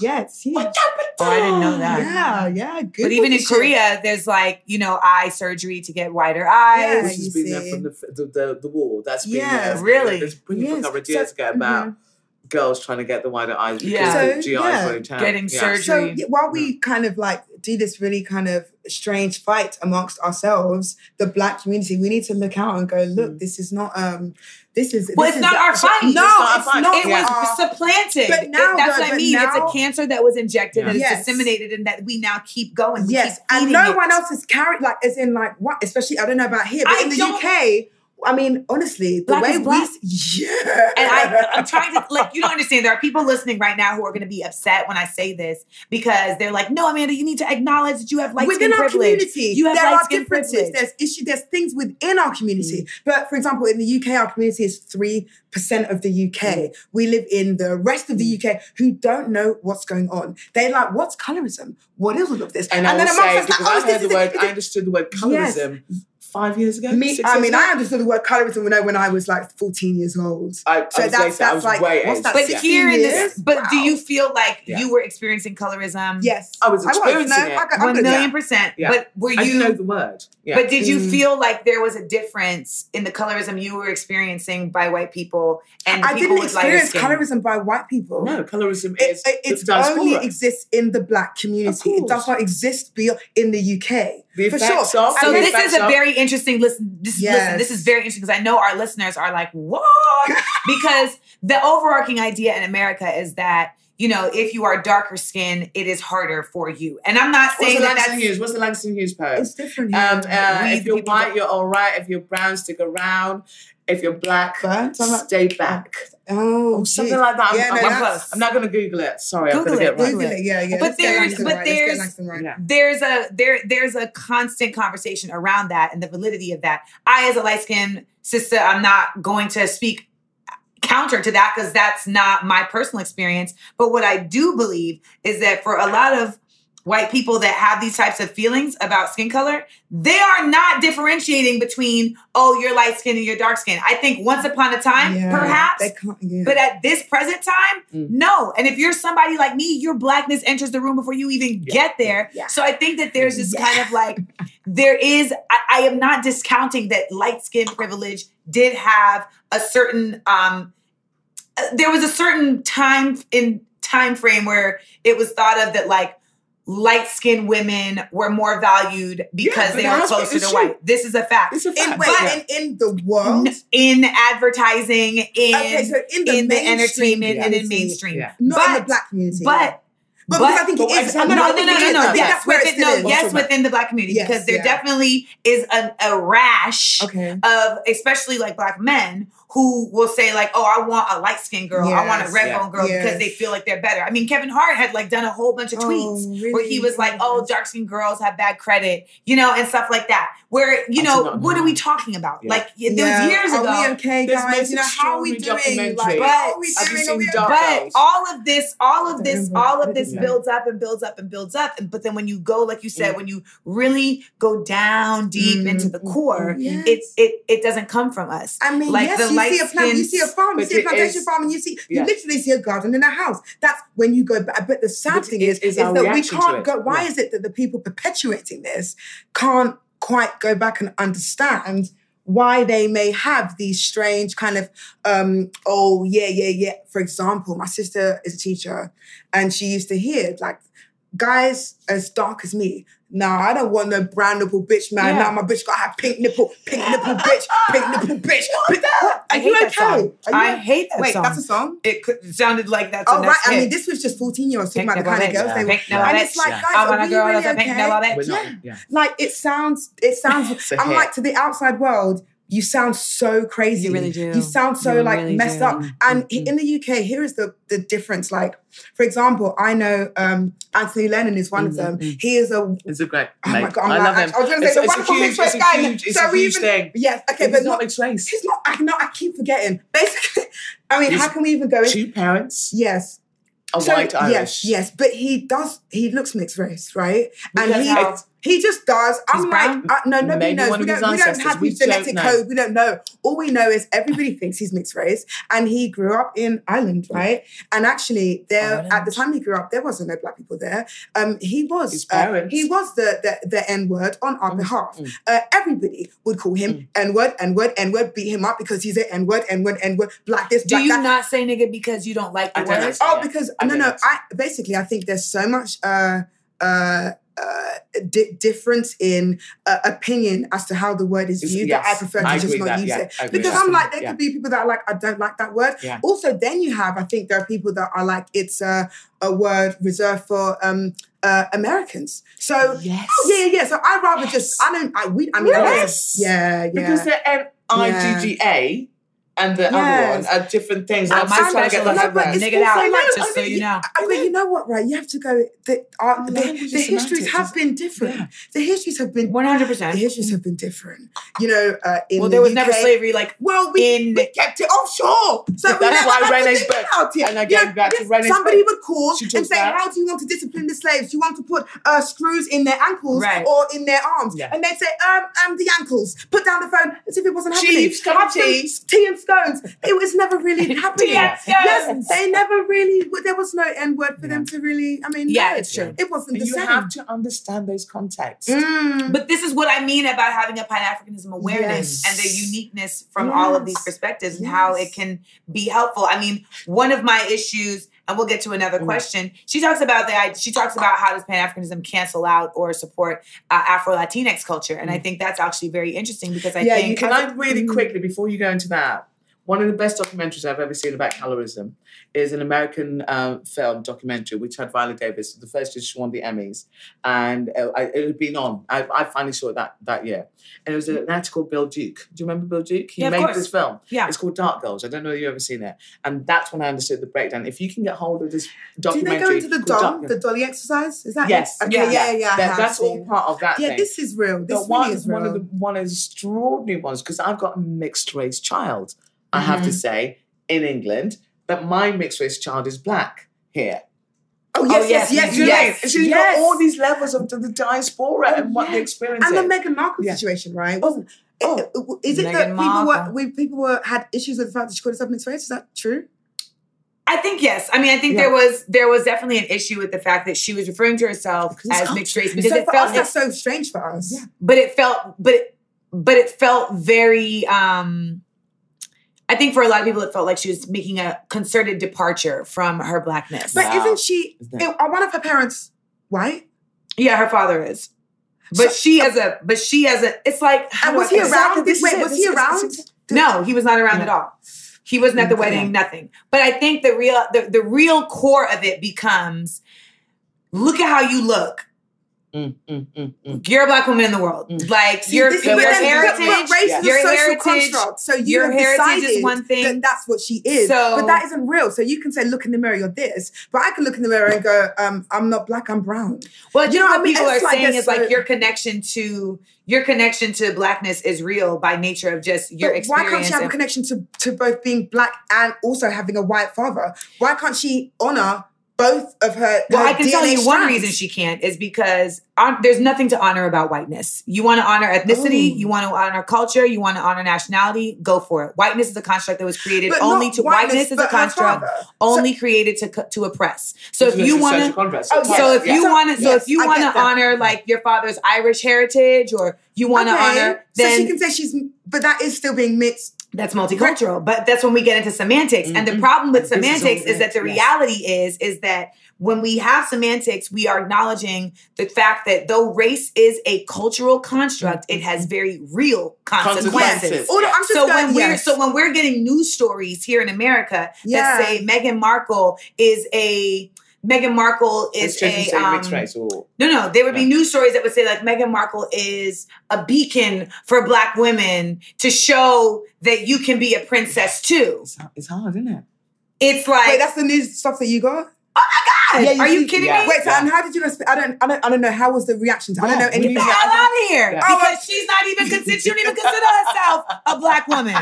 Speaker 4: yeah, it's huge.
Speaker 3: What happened?
Speaker 1: Oh, I didn't know that.
Speaker 4: Yeah, yeah, good.
Speaker 1: But even in
Speaker 4: shit.
Speaker 1: Korea, there's like you know eye surgery to get wider eyes.
Speaker 4: Yeah,
Speaker 3: This
Speaker 4: you
Speaker 3: has been there from the, the, the, the war. That's been
Speaker 4: Yeah,
Speaker 3: there.
Speaker 1: really?
Speaker 3: There's been a
Speaker 4: Yes,
Speaker 3: couple of
Speaker 4: so-
Speaker 3: years ago about
Speaker 4: mhm.
Speaker 3: Girls trying to get the wider eyes because
Speaker 1: Yeah.
Speaker 3: the
Speaker 4: So,
Speaker 3: GIs
Speaker 4: yeah,
Speaker 3: won't out.
Speaker 1: getting
Speaker 3: yeah.
Speaker 1: surgery.
Speaker 4: So while we kind of like do this really kind of strange fight amongst ourselves, the black community, we need to look out and go, look, this is not um this is
Speaker 1: Well,
Speaker 4: this
Speaker 1: it's
Speaker 4: is
Speaker 1: not our fight.
Speaker 4: No,
Speaker 1: It's
Speaker 3: not
Speaker 4: it's
Speaker 3: fight.
Speaker 4: not.
Speaker 1: it was
Speaker 4: our-
Speaker 1: supplanted.
Speaker 4: But
Speaker 1: It-
Speaker 4: now,
Speaker 1: that's
Speaker 4: though,
Speaker 1: what I mean.
Speaker 4: now-
Speaker 1: it's a cancer that was injected and
Speaker 4: Yes.
Speaker 1: it's disseminated, and that we now keep going. We
Speaker 4: yes,
Speaker 1: keep
Speaker 4: and no
Speaker 1: it.
Speaker 4: one else is carried like as in like what, especially I don't know about here, but
Speaker 1: I
Speaker 4: in the UK, I mean, honestly, the
Speaker 1: Black
Speaker 4: way we
Speaker 1: black.
Speaker 4: yeah,
Speaker 1: And I, I'm trying to like you don't understand. There are people listening right now who are going to be upset when I say this because they're like, "No, Amanda, you need to acknowledge that you have light
Speaker 4: within our
Speaker 1: privilege.
Speaker 4: community,
Speaker 1: You have
Speaker 4: there are differences.
Speaker 1: privilege."
Speaker 4: There's issue. There's things within our community. Mm. But for example, in the UK, our community is three percent of the UK. Mm. We live in the rest of the mm. UK who don't know what's going on. They're like, "What's colorism? What is all of this?"
Speaker 3: And, I will
Speaker 4: amongst
Speaker 3: say,
Speaker 4: us,
Speaker 3: because
Speaker 4: oh,
Speaker 3: I
Speaker 4: is
Speaker 3: heard the word, I understood the word
Speaker 4: Yes.
Speaker 3: Colorism five years ago.
Speaker 4: Me,
Speaker 3: six
Speaker 4: I
Speaker 3: years
Speaker 4: mean,
Speaker 3: ago.
Speaker 4: I understood the word colorism when I when I was like 14 years old.
Speaker 3: I, I
Speaker 4: So
Speaker 3: was
Speaker 4: that's-
Speaker 3: later, I
Speaker 4: that's
Speaker 3: was
Speaker 4: like-
Speaker 3: way
Speaker 4: what's that,
Speaker 1: But
Speaker 3: yeah.
Speaker 1: here in this,
Speaker 4: years?
Speaker 1: but do you feel like
Speaker 3: Yeah.
Speaker 1: you were experiencing colorism?
Speaker 4: Yes,
Speaker 3: I was experiencing
Speaker 4: no,
Speaker 3: it.
Speaker 4: I got- I'm
Speaker 1: one million
Speaker 4: yeah.
Speaker 1: percent.
Speaker 3: Yeah.
Speaker 1: But were
Speaker 3: you. I know the word. Yeah.
Speaker 1: But did you
Speaker 4: Mm.
Speaker 1: feel like there was a difference in the colorism you were experiencing by white people and
Speaker 4: I
Speaker 1: people
Speaker 4: didn't
Speaker 1: with lighter
Speaker 4: experience
Speaker 1: skin?
Speaker 4: colorism by white people.
Speaker 3: no, colorism
Speaker 4: It,
Speaker 3: is
Speaker 4: it,
Speaker 3: the
Speaker 4: it's
Speaker 3: diaspora.
Speaker 4: only exists in the black community. It does not exist beyond in the UK.
Speaker 3: The
Speaker 4: for sure.
Speaker 3: of-
Speaker 1: So this is a
Speaker 3: Effects of-
Speaker 1: very interesting listen. This is listen. This is very interesting because I know our listeners are like, "What?" because the overarching idea in America is that you know if you are darker skin, it is harder for you. And I'm not
Speaker 3: What's
Speaker 1: saying
Speaker 3: the
Speaker 1: that that's
Speaker 3: Hughes? What's the Langston Hughes poem?
Speaker 4: it's different.
Speaker 3: Um, uh, if you're white,
Speaker 1: that-
Speaker 3: you're all right. If you're brown, stick around. If you're black,
Speaker 4: Burnt? I'm not-
Speaker 3: stay back.
Speaker 4: oh,
Speaker 3: Or something
Speaker 4: gee.
Speaker 3: like that. I'm,
Speaker 4: Yeah, no,
Speaker 3: I'm,
Speaker 1: that's-
Speaker 3: close. I'm not going to Google it. Sorry, I'm
Speaker 1: Google
Speaker 3: going to
Speaker 1: it,
Speaker 3: get it right.
Speaker 4: Google it. Yeah, yeah.
Speaker 1: But there's- but
Speaker 4: right.
Speaker 1: There's-
Speaker 4: Langston right.
Speaker 3: Yeah.
Speaker 1: there's a there there's a constant conversation around that and the validity of that. I, as a light skinned sister, I'm not going to speak counter to that because that's not my personal experience. But what I do believe is that for a lot of white people that have these types of feelings about skin color, they are not differentiating between, oh, you're light skin and you're dark skin. I think once upon a time,
Speaker 4: Yeah,
Speaker 1: perhaps,
Speaker 4: yeah.
Speaker 1: but at this present time,
Speaker 3: Mm.
Speaker 1: no. And if you're somebody like me, your blackness enters the room before you even
Speaker 3: Yeah.
Speaker 1: get there.
Speaker 4: Yeah.
Speaker 1: So I think that there's this
Speaker 4: Yeah.
Speaker 1: kind of like, there is, I, I am not discounting that light skin privilege did have a certain, um, uh, there was a certain time in time frame where it was thought of that like light skinned women were more valued because
Speaker 3: but
Speaker 1: they
Speaker 3: it
Speaker 1: are
Speaker 3: has been-
Speaker 1: closer to
Speaker 3: true.
Speaker 1: white. This is a fact.
Speaker 3: It's a
Speaker 4: in,
Speaker 3: fact.
Speaker 4: wait,
Speaker 3: yeah.
Speaker 4: in, in the world.
Speaker 1: N- in advertising, in
Speaker 4: okay, so in the,
Speaker 1: in the entertainment and in mainstream.
Speaker 3: Yeah.
Speaker 4: not in the black community.
Speaker 1: But
Speaker 4: but,
Speaker 1: but-
Speaker 4: because I think
Speaker 3: but
Speaker 4: it is.
Speaker 1: No, no, no, no, no. Yes,
Speaker 4: that's where it
Speaker 1: within, no, yes, within the black community,
Speaker 4: Yes,
Speaker 1: because there
Speaker 4: yeah.
Speaker 1: definitely is a, a rash
Speaker 4: Okay.
Speaker 1: of, especially like black men who will say like, "Oh, I want a light skinned girl. I want a red
Speaker 3: yeah.
Speaker 1: bone girl
Speaker 4: Yes.
Speaker 1: because they feel like they're better." I mean, Kevin Hart had like done a whole bunch of
Speaker 4: Oh,
Speaker 1: tweets where he was like, "Oh, dark skinned girls have bad credit," you know, and stuff like that. Where you
Speaker 3: I
Speaker 1: know, what are we talking about?
Speaker 3: Yeah.
Speaker 1: Like there
Speaker 4: Yeah.
Speaker 1: was years
Speaker 4: Are
Speaker 1: ago.
Speaker 4: we okay, guys?
Speaker 3: this
Speaker 4: You know, how are we doing? Like,
Speaker 3: documentary.
Speaker 4: how are we doing? Are we
Speaker 3: Dark?
Speaker 1: But
Speaker 3: Girls?
Speaker 1: all of this, all of this, all of this
Speaker 4: is
Speaker 1: builds up and builds up and builds up. And but then when you go, like you said,
Speaker 3: Mm.
Speaker 1: when you really go down deep
Speaker 4: Mm,
Speaker 1: into the core,
Speaker 4: yes.
Speaker 1: it it it doesn't come from us.
Speaker 4: I mean,
Speaker 1: Like
Speaker 4: yes,
Speaker 1: the
Speaker 4: you see a plant, you see a farm, you see a plantation
Speaker 3: is-
Speaker 4: farm, and you see
Speaker 3: Yeah.
Speaker 4: you literally see a garden in a house. That's when you go back. But the sad
Speaker 3: But
Speaker 4: thing is,
Speaker 3: is
Speaker 4: is that we can't go. Why
Speaker 3: Yeah.
Speaker 4: is it that the people perpetuating this can't quite go back and understand? Why they may have these strange kind of, um, oh yeah, yeah, yeah. For example, my sister is a teacher, and she used to hear like guys as dark as me. Nah, I don't want no brown nipple bitch, man.
Speaker 1: Yeah.
Speaker 4: Now my bitch gotta have pink nipple, pink nipple bitch, pink nipple bitch. Pink- Are
Speaker 1: I
Speaker 4: you okay? Are you
Speaker 1: I
Speaker 4: okay?
Speaker 1: hate that
Speaker 4: Wait,
Speaker 1: song.
Speaker 4: that's a song?
Speaker 1: it, could, it sounded like that's
Speaker 4: Oh, right.
Speaker 1: next
Speaker 4: I mean, this was just 14 year olds talking
Speaker 1: Pink
Speaker 4: about the kind of girls they were. And it's like, guys,
Speaker 1: I
Speaker 4: are we really
Speaker 1: that's pink
Speaker 4: okay?
Speaker 1: nipple bitch.
Speaker 3: We're not-
Speaker 4: Yeah.
Speaker 3: yeah.
Speaker 4: Like, it sounds, it sounds,
Speaker 3: It's a
Speaker 4: I'm like, to the outside world, you sound so crazy.
Speaker 1: You really do.
Speaker 4: You sound so
Speaker 1: You
Speaker 4: like
Speaker 1: really
Speaker 4: messed
Speaker 1: do.
Speaker 4: up. And in the UK, here is the the difference. Like, for example, I know um, Anthony Lennon is one of them. He is a
Speaker 3: It's a great.
Speaker 4: Oh my. God, I'm
Speaker 3: I
Speaker 4: like,
Speaker 3: love him.
Speaker 4: I was gonna say
Speaker 3: It's,
Speaker 4: the
Speaker 3: it's a
Speaker 4: wonderful
Speaker 3: huge,
Speaker 4: mixed race
Speaker 3: it's a
Speaker 4: guy.
Speaker 3: huge, it's
Speaker 4: So
Speaker 3: a
Speaker 4: we
Speaker 3: huge
Speaker 4: even-
Speaker 3: thing.
Speaker 4: Yes, okay,
Speaker 3: He's
Speaker 4: but
Speaker 3: not
Speaker 4: not,
Speaker 3: mixed race.
Speaker 4: he's not. I know. I keep forgetting. Basically, I mean,
Speaker 3: He's
Speaker 4: how can we even go? in?
Speaker 3: Two parents,
Speaker 4: Yes,
Speaker 3: a
Speaker 4: So,
Speaker 3: white Irish.
Speaker 4: Yes, yes, but he does. He looks mixed race, right?
Speaker 1: Because
Speaker 4: and he
Speaker 1: how-
Speaker 4: he just does. I'm
Speaker 1: He's
Speaker 4: like,
Speaker 1: brown?
Speaker 4: uh, no, nobody
Speaker 3: Maybe
Speaker 4: knows. We don't, we don't have
Speaker 3: We
Speaker 4: his genetic
Speaker 3: don't know.
Speaker 4: code. We don't know. All we know is everybody thinks he's mixed race, and he grew up in Ireland, right? And actually, there
Speaker 1: Ireland.
Speaker 4: at the time he grew up, there wasn't no black people there. Um, he was uh, he was the the, the N word on our behalf.
Speaker 3: mm.
Speaker 4: Uh, everybody would call him N word, N word, N word, beat him up because he's an N word, N word, N word, black this,
Speaker 1: Do
Speaker 4: black
Speaker 1: you
Speaker 4: that.
Speaker 1: not say nigga because you don't like the word?
Speaker 4: Oh, because
Speaker 3: I
Speaker 4: no, no. I basically I think there's so much uh, uh, uh, di- difference in uh, opinion as to how the word is viewed that I prefer to
Speaker 3: I
Speaker 4: just not
Speaker 3: that,
Speaker 4: use
Speaker 3: yeah,
Speaker 4: it because I'm like there
Speaker 3: Yeah.
Speaker 4: could be people that are like I don't like that word.
Speaker 3: Yeah.
Speaker 4: Also, then you have I think there are people that are like it's a a word reserved for um, uh, Americans. So
Speaker 3: Yes.
Speaker 4: oh, yeah, yeah, yeah. So I'd rather just I don't I we I mean I
Speaker 3: Yes.
Speaker 4: yeah yeah
Speaker 3: Because the N I G G A and the
Speaker 4: Yes.
Speaker 3: other one are different things. I'm
Speaker 1: my
Speaker 3: still trying to get
Speaker 1: special
Speaker 3: that
Speaker 1: is
Speaker 4: No, but it's
Speaker 1: Nigga it out,
Speaker 4: also- no,
Speaker 1: just
Speaker 4: I
Speaker 1: so you know.
Speaker 4: I mean, you know what, right? You have to go. The, uh, the,
Speaker 3: Language
Speaker 4: the histories have
Speaker 3: isn't
Speaker 4: been different.
Speaker 3: Yeah.
Speaker 4: The histories have been.
Speaker 1: one hundred percent.
Speaker 4: The histories have been different. You know, uh, in
Speaker 1: Well,
Speaker 4: the
Speaker 1: there was
Speaker 4: UK,
Speaker 1: never slavery. Like
Speaker 4: Well, we,
Speaker 1: in-
Speaker 4: we kept it offshore, so we
Speaker 3: That's why
Speaker 4: had to Reni's
Speaker 3: book-
Speaker 4: about it.
Speaker 3: and again, back to Reni's
Speaker 4: somebody
Speaker 3: book.
Speaker 4: would call
Speaker 3: She
Speaker 4: and say,
Speaker 3: about-
Speaker 4: "How do you want to discipline the slaves? Do you want to put uh, screws in their ankles
Speaker 1: Right.
Speaker 4: or in their arms?"
Speaker 3: Yeah.
Speaker 4: And they'd say, "Um, um, the ankles." Put down the phone as if it wasn't happening.
Speaker 3: Chiefs, come
Speaker 4: Have some
Speaker 3: tea.
Speaker 4: tea and scones. It was never really happening.
Speaker 1: Tea
Speaker 4: Yes, they never really. There was no N word for them to really. I mean,
Speaker 1: Yeah,
Speaker 4: no,
Speaker 1: it's true.
Speaker 4: It wasn't
Speaker 3: And
Speaker 4: the
Speaker 3: you
Speaker 4: same.
Speaker 3: You have to understand those contexts.
Speaker 4: Mm.
Speaker 1: But this is what I mean about having a Pan Africanism awareness
Speaker 4: Yes.
Speaker 1: and the uniqueness from all of these
Speaker 4: Yes.
Speaker 1: perspectives and how it can be helpful. I mean, one of my issues, and we'll get to another
Speaker 4: Mm.
Speaker 1: question. She talks about the she talks about how does Pan Africanism cancel out or support uh, Afro Latinx culture, and I think that's actually very interesting because I
Speaker 4: Mm. Yeah, you
Speaker 1: think
Speaker 3: Can I really
Speaker 4: Mm.
Speaker 3: quickly, before you go into that, one of the best documentaries I've ever seen about colorism is an American uh, film documentary which had Viola Davis. The first year she won the Emmys, and uh, I, it had been on. I, I finally saw it that that year, and it was an article Bill Duke. Do you remember Bill Duke? He
Speaker 1: Yeah,
Speaker 3: made this film.
Speaker 1: Yeah.
Speaker 3: it's called Dark Girls. I don't know if you've ever seen it, and that's when I understood the breakdown. If you can get hold of this documentary,
Speaker 4: Do they go into the
Speaker 3: called Dark
Speaker 4: the dolly exercise? Is that
Speaker 3: Yes,
Speaker 4: it? Okay,
Speaker 1: yeah,
Speaker 4: yeah, yeah.
Speaker 3: That-
Speaker 4: have
Speaker 3: that's all part of that
Speaker 4: Yeah,
Speaker 3: thing.
Speaker 4: this is real. This
Speaker 3: But one,
Speaker 4: is real.
Speaker 3: one of the one of the extraordinary ones because I've got a mixed race child. I have
Speaker 4: Mm-hmm.
Speaker 3: to say in England that my mixed race child is black here.
Speaker 4: oh yes,
Speaker 1: Oh,
Speaker 4: yes,
Speaker 1: yes,
Speaker 4: yes,
Speaker 3: Do you know what I mean?
Speaker 4: yes,
Speaker 3: So you've
Speaker 4: yes.
Speaker 3: got all these levels of the, the diaspora
Speaker 4: Oh,
Speaker 3: and what the
Speaker 4: yes.
Speaker 3: experience
Speaker 4: and the
Speaker 3: is.
Speaker 4: Meghan Markle
Speaker 3: Yeah.
Speaker 4: situation, right? Wasn't
Speaker 3: Oh.
Speaker 4: it- it- is it
Speaker 1: Meghan
Speaker 4: that people
Speaker 1: Markle.
Speaker 4: were we, people were had issues with the fact that she called herself mixed race? Is that true?
Speaker 1: I think yes. I mean, I think
Speaker 3: Yeah.
Speaker 1: there was there was definitely an issue with the fact that she was referring to herself
Speaker 3: Because it's
Speaker 1: as mixed race because
Speaker 4: so
Speaker 1: it
Speaker 4: for
Speaker 1: felt
Speaker 4: us, that's so strange for us.
Speaker 3: Yeah.
Speaker 1: but it felt but it, but it felt very um I think for a lot of people it felt like she was making a concerted departure from her blackness.
Speaker 4: But
Speaker 3: Wow.
Speaker 4: isn't she?
Speaker 3: Isn't it?
Speaker 4: One of her parents white?
Speaker 1: yeah, her father is. But
Speaker 4: So-
Speaker 1: she as a but she as a it's like how
Speaker 4: And was
Speaker 1: I
Speaker 4: he
Speaker 1: it?
Speaker 4: around?
Speaker 3: This is
Speaker 4: Wait, was
Speaker 3: This
Speaker 4: he
Speaker 3: is-
Speaker 4: around?
Speaker 3: this is-
Speaker 1: No, he was not around
Speaker 3: Yeah.
Speaker 1: at all. He wasn't at the
Speaker 4: Okay.
Speaker 1: wedding, nothing. But I think the real the, the real core of it becomes look at how you look.
Speaker 3: Mm, mm, mm, mm.
Speaker 1: You're a black woman in the world.
Speaker 3: Mm.
Speaker 1: Like
Speaker 4: See,
Speaker 1: your
Speaker 4: this is-
Speaker 1: your
Speaker 4: but
Speaker 1: heritage,
Speaker 4: but race is
Speaker 1: your
Speaker 4: a social
Speaker 1: heritage,
Speaker 4: construct. So you
Speaker 1: your
Speaker 4: have
Speaker 1: heritage is one thing.
Speaker 4: that that's what she is.
Speaker 1: So-
Speaker 4: but that isn't real. So you can say, "Look in the mirror, you're this," but I can look in the mirror and go, um, "I'm not black, I'm brown."
Speaker 1: Well,
Speaker 4: You
Speaker 1: you
Speaker 4: know
Speaker 1: know
Speaker 4: what I
Speaker 1: what
Speaker 4: mean?
Speaker 1: people
Speaker 4: It's
Speaker 1: are
Speaker 4: like
Speaker 1: saying
Speaker 4: this,
Speaker 1: is like your connection to your connection to blackness is real by nature of just your
Speaker 4: But why can't she have a connection to, to both being black and also having a white father? Why can't she honor both of her?
Speaker 1: well,
Speaker 4: her
Speaker 1: I can tell
Speaker 4: DNA
Speaker 1: you one reason she can't is because on, there's nothing to honor about whiteness. You want to honor ethnicity,
Speaker 4: Oh.
Speaker 1: you want to honor culture, you want to honor nationality. Go for it. Whiteness is a construct that was created
Speaker 4: But
Speaker 1: only
Speaker 4: not
Speaker 1: to whiteness is a construct
Speaker 4: father.
Speaker 1: only created to to oppress. So if you want to.
Speaker 4: Oh,
Speaker 3: So-
Speaker 1: So if
Speaker 4: Yes.
Speaker 1: you
Speaker 4: So-
Speaker 1: want to, so
Speaker 4: yes,
Speaker 1: if you want to
Speaker 4: get that.
Speaker 1: honor like your father's Irish heritage, or you want to
Speaker 4: Okay,
Speaker 1: honor, then
Speaker 4: so she can say she's, but that is still being mixed.
Speaker 1: That's multicultural. But that's when we get into semantics. And the
Speaker 3: Mhm.
Speaker 1: problem with
Speaker 3: This is
Speaker 1: semantics is that the
Speaker 3: right, yes.
Speaker 1: reality is is that when we have semantics, we are acknowledging the fact that though race is a cultural construct, it has very real consequences.
Speaker 3: Consequences.
Speaker 4: Oh, no, I'm
Speaker 1: So
Speaker 4: going,
Speaker 1: when we're
Speaker 4: yes.
Speaker 1: so when we're getting news stories here in America
Speaker 4: Yeah.
Speaker 1: that say Meghan Markle is a Meghan Markle is a um,
Speaker 3: mixed race
Speaker 1: no, no. There would be news stories that would say like Meghan Markle is a beacon for Black women to show that you can be a princess too.
Speaker 3: it's, it's hard, isn't it?
Speaker 1: It's like,
Speaker 4: Wait, that's the news stuff that you got.
Speaker 1: Oh my god,
Speaker 4: Yeah, you
Speaker 1: are you
Speaker 4: see-
Speaker 1: kidding
Speaker 3: yeah.
Speaker 1: me?
Speaker 4: Wait, so
Speaker 3: Yeah.
Speaker 4: and how did you? Resp- I don't, I don't, I don't know. How was the reaction? To, I don't know anything.
Speaker 1: Get the hell out of here
Speaker 3: Yeah.
Speaker 1: because oh, she's not even consider. She don't even consider herself a black woman.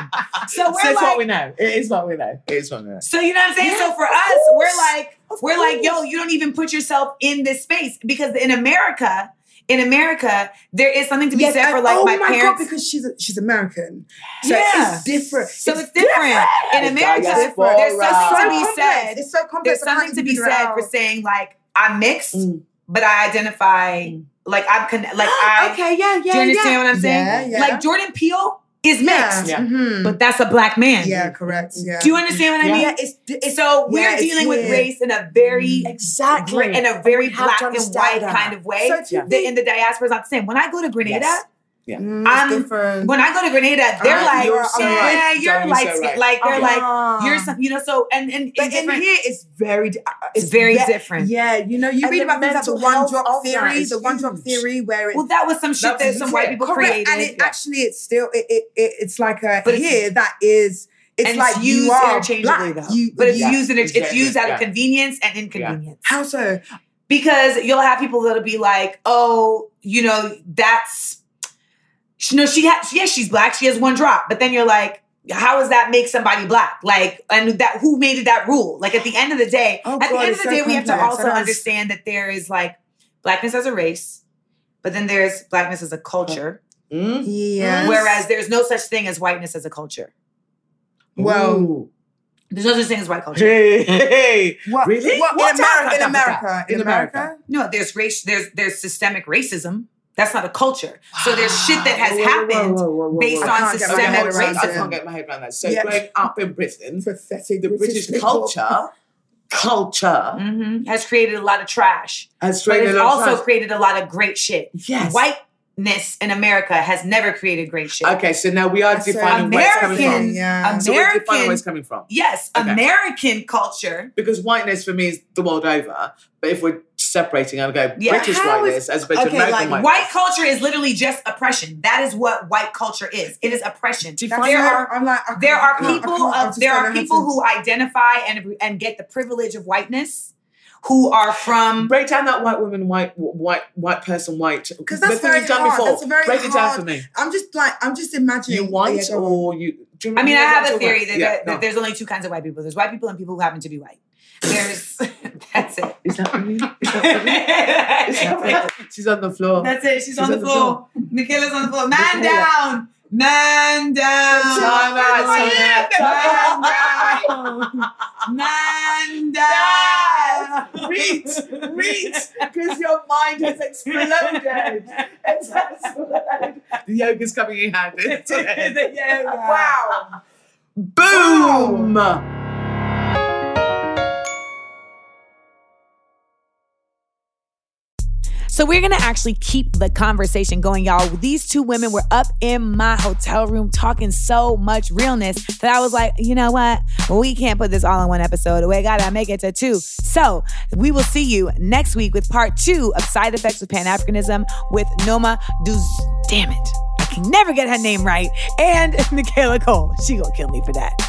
Speaker 1: So we're
Speaker 3: So it's
Speaker 1: like,
Speaker 3: what we know. It is what we know. It is what we know.
Speaker 1: So you know what I'm saying? so for
Speaker 3: of
Speaker 1: us, we're like,
Speaker 3: Of
Speaker 1: we're like, yo, you don't even put yourself in this space because in America, in America, there is something to be
Speaker 4: Yes,
Speaker 1: said for like
Speaker 4: oh
Speaker 1: my,
Speaker 4: my
Speaker 1: parents.
Speaker 4: god, because she's a, she's American, so
Speaker 1: Yeah.
Speaker 4: it's different.
Speaker 1: so it's, different. In
Speaker 3: It's
Speaker 1: America,
Speaker 3: diaspora.
Speaker 1: there's something to
Speaker 4: so
Speaker 1: be
Speaker 4: complex.
Speaker 1: said.
Speaker 4: It's so complex.
Speaker 1: There's something to be
Speaker 4: figure
Speaker 1: said for saying like I'm mixed,
Speaker 3: Mm.
Speaker 1: but I identify like I'm con- like I.
Speaker 4: okay, yeah, yeah.
Speaker 1: Do you understand
Speaker 4: yeah.
Speaker 1: what I'm saying?
Speaker 4: Yeah, yeah.
Speaker 1: Like Jordan Peele is mixed,
Speaker 4: Yeah,
Speaker 3: Yeah.
Speaker 4: mhm.
Speaker 1: but that's a black man.
Speaker 4: yeah, correct. Yeah.
Speaker 1: Do you understand what I mean?
Speaker 4: yeah, it's, it's
Speaker 1: So we're
Speaker 4: Yeah, it's
Speaker 1: dealing with
Speaker 4: weird.
Speaker 1: race in a very
Speaker 3: Exactly.
Speaker 1: in a very black and white
Speaker 3: that.
Speaker 1: kind of way.
Speaker 4: So do
Speaker 1: The,
Speaker 4: think-
Speaker 1: in the diaspora is not the same. When I go to Grenada,
Speaker 3: Yes.
Speaker 4: Mm,
Speaker 1: I'm-
Speaker 4: different.
Speaker 1: when I go to Grenada, they're
Speaker 4: Ah,
Speaker 1: like,
Speaker 4: you're so
Speaker 1: yeah,
Speaker 3: right.
Speaker 1: you're
Speaker 3: Darn, you're
Speaker 1: light
Speaker 3: so right.
Speaker 1: Like they're like,
Speaker 4: Ah.
Speaker 1: you're some, you know. So and and
Speaker 4: But
Speaker 1: in
Speaker 4: in here, it's very, di- uh,
Speaker 1: It's very
Speaker 4: ve-
Speaker 1: different.
Speaker 4: Yeah, you know, you
Speaker 3: And
Speaker 4: read about things like the one drop theory, the one drop theory, where it,
Speaker 1: well, that was some shit that
Speaker 3: That's-
Speaker 1: some white people
Speaker 4: correct,
Speaker 1: created.
Speaker 4: and it
Speaker 3: yeah.
Speaker 4: actually, it's still, it, it, it it's like a
Speaker 1: But it's-
Speaker 4: here that is, it's
Speaker 1: and
Speaker 4: like
Speaker 1: it's
Speaker 4: you
Speaker 1: used
Speaker 4: are
Speaker 1: interchangeably
Speaker 4: black.
Speaker 1: though.
Speaker 4: You,
Speaker 1: but it's
Speaker 4: you-
Speaker 1: used in, it's used out of convenience and inconvenience.
Speaker 4: how so?
Speaker 1: because you'll have people that'll be like, "Oh, you know, that's you know, she has yes, she's black. She has one drop." But then you're like, "How does that make somebody black?" Like, and that who made it that rule? Like at the end of the day,
Speaker 4: Oh,
Speaker 1: at the end of the
Speaker 4: so
Speaker 1: day, we have to also
Speaker 4: I don't-
Speaker 1: understand that there is like blackness as a race, but then there's blackness as a culture.
Speaker 3: Mm?
Speaker 4: Yeah.
Speaker 1: Whereas there's no such thing as whiteness as a culture.
Speaker 4: Well,
Speaker 3: Ooh.
Speaker 1: There's no such thing as white culture.
Speaker 3: hey, hey.
Speaker 4: what,
Speaker 3: Really?
Speaker 4: What,
Speaker 3: What
Speaker 4: in America? In? America? In
Speaker 3: In
Speaker 4: America?
Speaker 3: America.
Speaker 1: No, there's race. There's there's systemic racism. That's not a culture. So there's shit that has
Speaker 3: Whoa,
Speaker 1: happened
Speaker 3: whoa, whoa, whoa,
Speaker 1: based on
Speaker 4: can't get my
Speaker 1: systemic
Speaker 4: racism.
Speaker 3: I
Speaker 4: around
Speaker 1: racism.
Speaker 4: it.
Speaker 3: can't get my head around that. So
Speaker 4: Yeah.
Speaker 3: growing up in Britain,
Speaker 4: Pathetic
Speaker 3: the British
Speaker 4: people.
Speaker 3: culture, culture
Speaker 1: hmm has created a lot of trash,
Speaker 3: has
Speaker 1: but
Speaker 3: created
Speaker 1: it's
Speaker 3: a lot
Speaker 1: also
Speaker 3: of-
Speaker 1: created a lot of great shit.
Speaker 3: Yes.
Speaker 1: Whiteness in America has never created great shit.
Speaker 3: Okay, so now we are
Speaker 4: That's so
Speaker 3: defining where it's coming from.
Speaker 1: American-
Speaker 4: Yeah.
Speaker 3: So we're defining where
Speaker 1: American,
Speaker 3: it's coming from.
Speaker 1: yes,
Speaker 3: Okay.
Speaker 1: American culture.
Speaker 3: Because whiteness for me is the world over. But if we're separating, I'll go
Speaker 1: Yeah.
Speaker 3: British
Speaker 4: How
Speaker 3: whiteness
Speaker 4: is-
Speaker 3: as opposed to
Speaker 4: okay,
Speaker 3: American
Speaker 4: like
Speaker 3: whiteness.
Speaker 1: White culture is literally just oppression. That is what white culture is. It is oppression.
Speaker 3: Define
Speaker 1: There are
Speaker 4: I'm like, I
Speaker 1: there are
Speaker 4: I can't- I
Speaker 1: people
Speaker 4: can't-
Speaker 1: of there are people who identify and and get the privilege of whiteness who are from
Speaker 3: Break down that white woman, white white white person, white.
Speaker 4: 'Cause
Speaker 3: the
Speaker 4: that's
Speaker 3: thing
Speaker 4: very
Speaker 3: you've done
Speaker 4: hard.
Speaker 3: before.
Speaker 4: That's a very
Speaker 3: Break it down for me.
Speaker 4: I'm just like, I'm just imagining.
Speaker 3: You white
Speaker 4: Yeah,
Speaker 3: or you? Do you
Speaker 1: I mean, I have a theory that,
Speaker 3: about?
Speaker 1: that,
Speaker 3: Yeah,
Speaker 1: that there's only two kinds of white people. There's white people and people who happen to be white. There's that's it.
Speaker 3: Is that me? Is that me? Is that me? She's on the floor.
Speaker 1: That's it. She's,
Speaker 3: She's
Speaker 1: on the
Speaker 3: on the
Speaker 1: floor. Michaela's on the floor. Man
Speaker 3: Michaela.
Speaker 1: down. Man down.
Speaker 3: Time out,
Speaker 1: Man
Speaker 3: time
Speaker 1: down. Man down.
Speaker 3: Read, read, because your mind has exploded. It's exploded. The yoga's coming in handy.
Speaker 1: The yoga.
Speaker 3: Wow. Boom.
Speaker 1: So we're gonna actually keep the conversation going, y'all. These two women were up in my hotel room talking so much realness that I was like, you know what? We can't put this all in one episode. We gotta make it to two. So we will see you next week with part two of Side Effects with Pan Africanism with Noma Duz. Damn it. I can never get her name right. And Michaela Coel. She gonna kill me for that.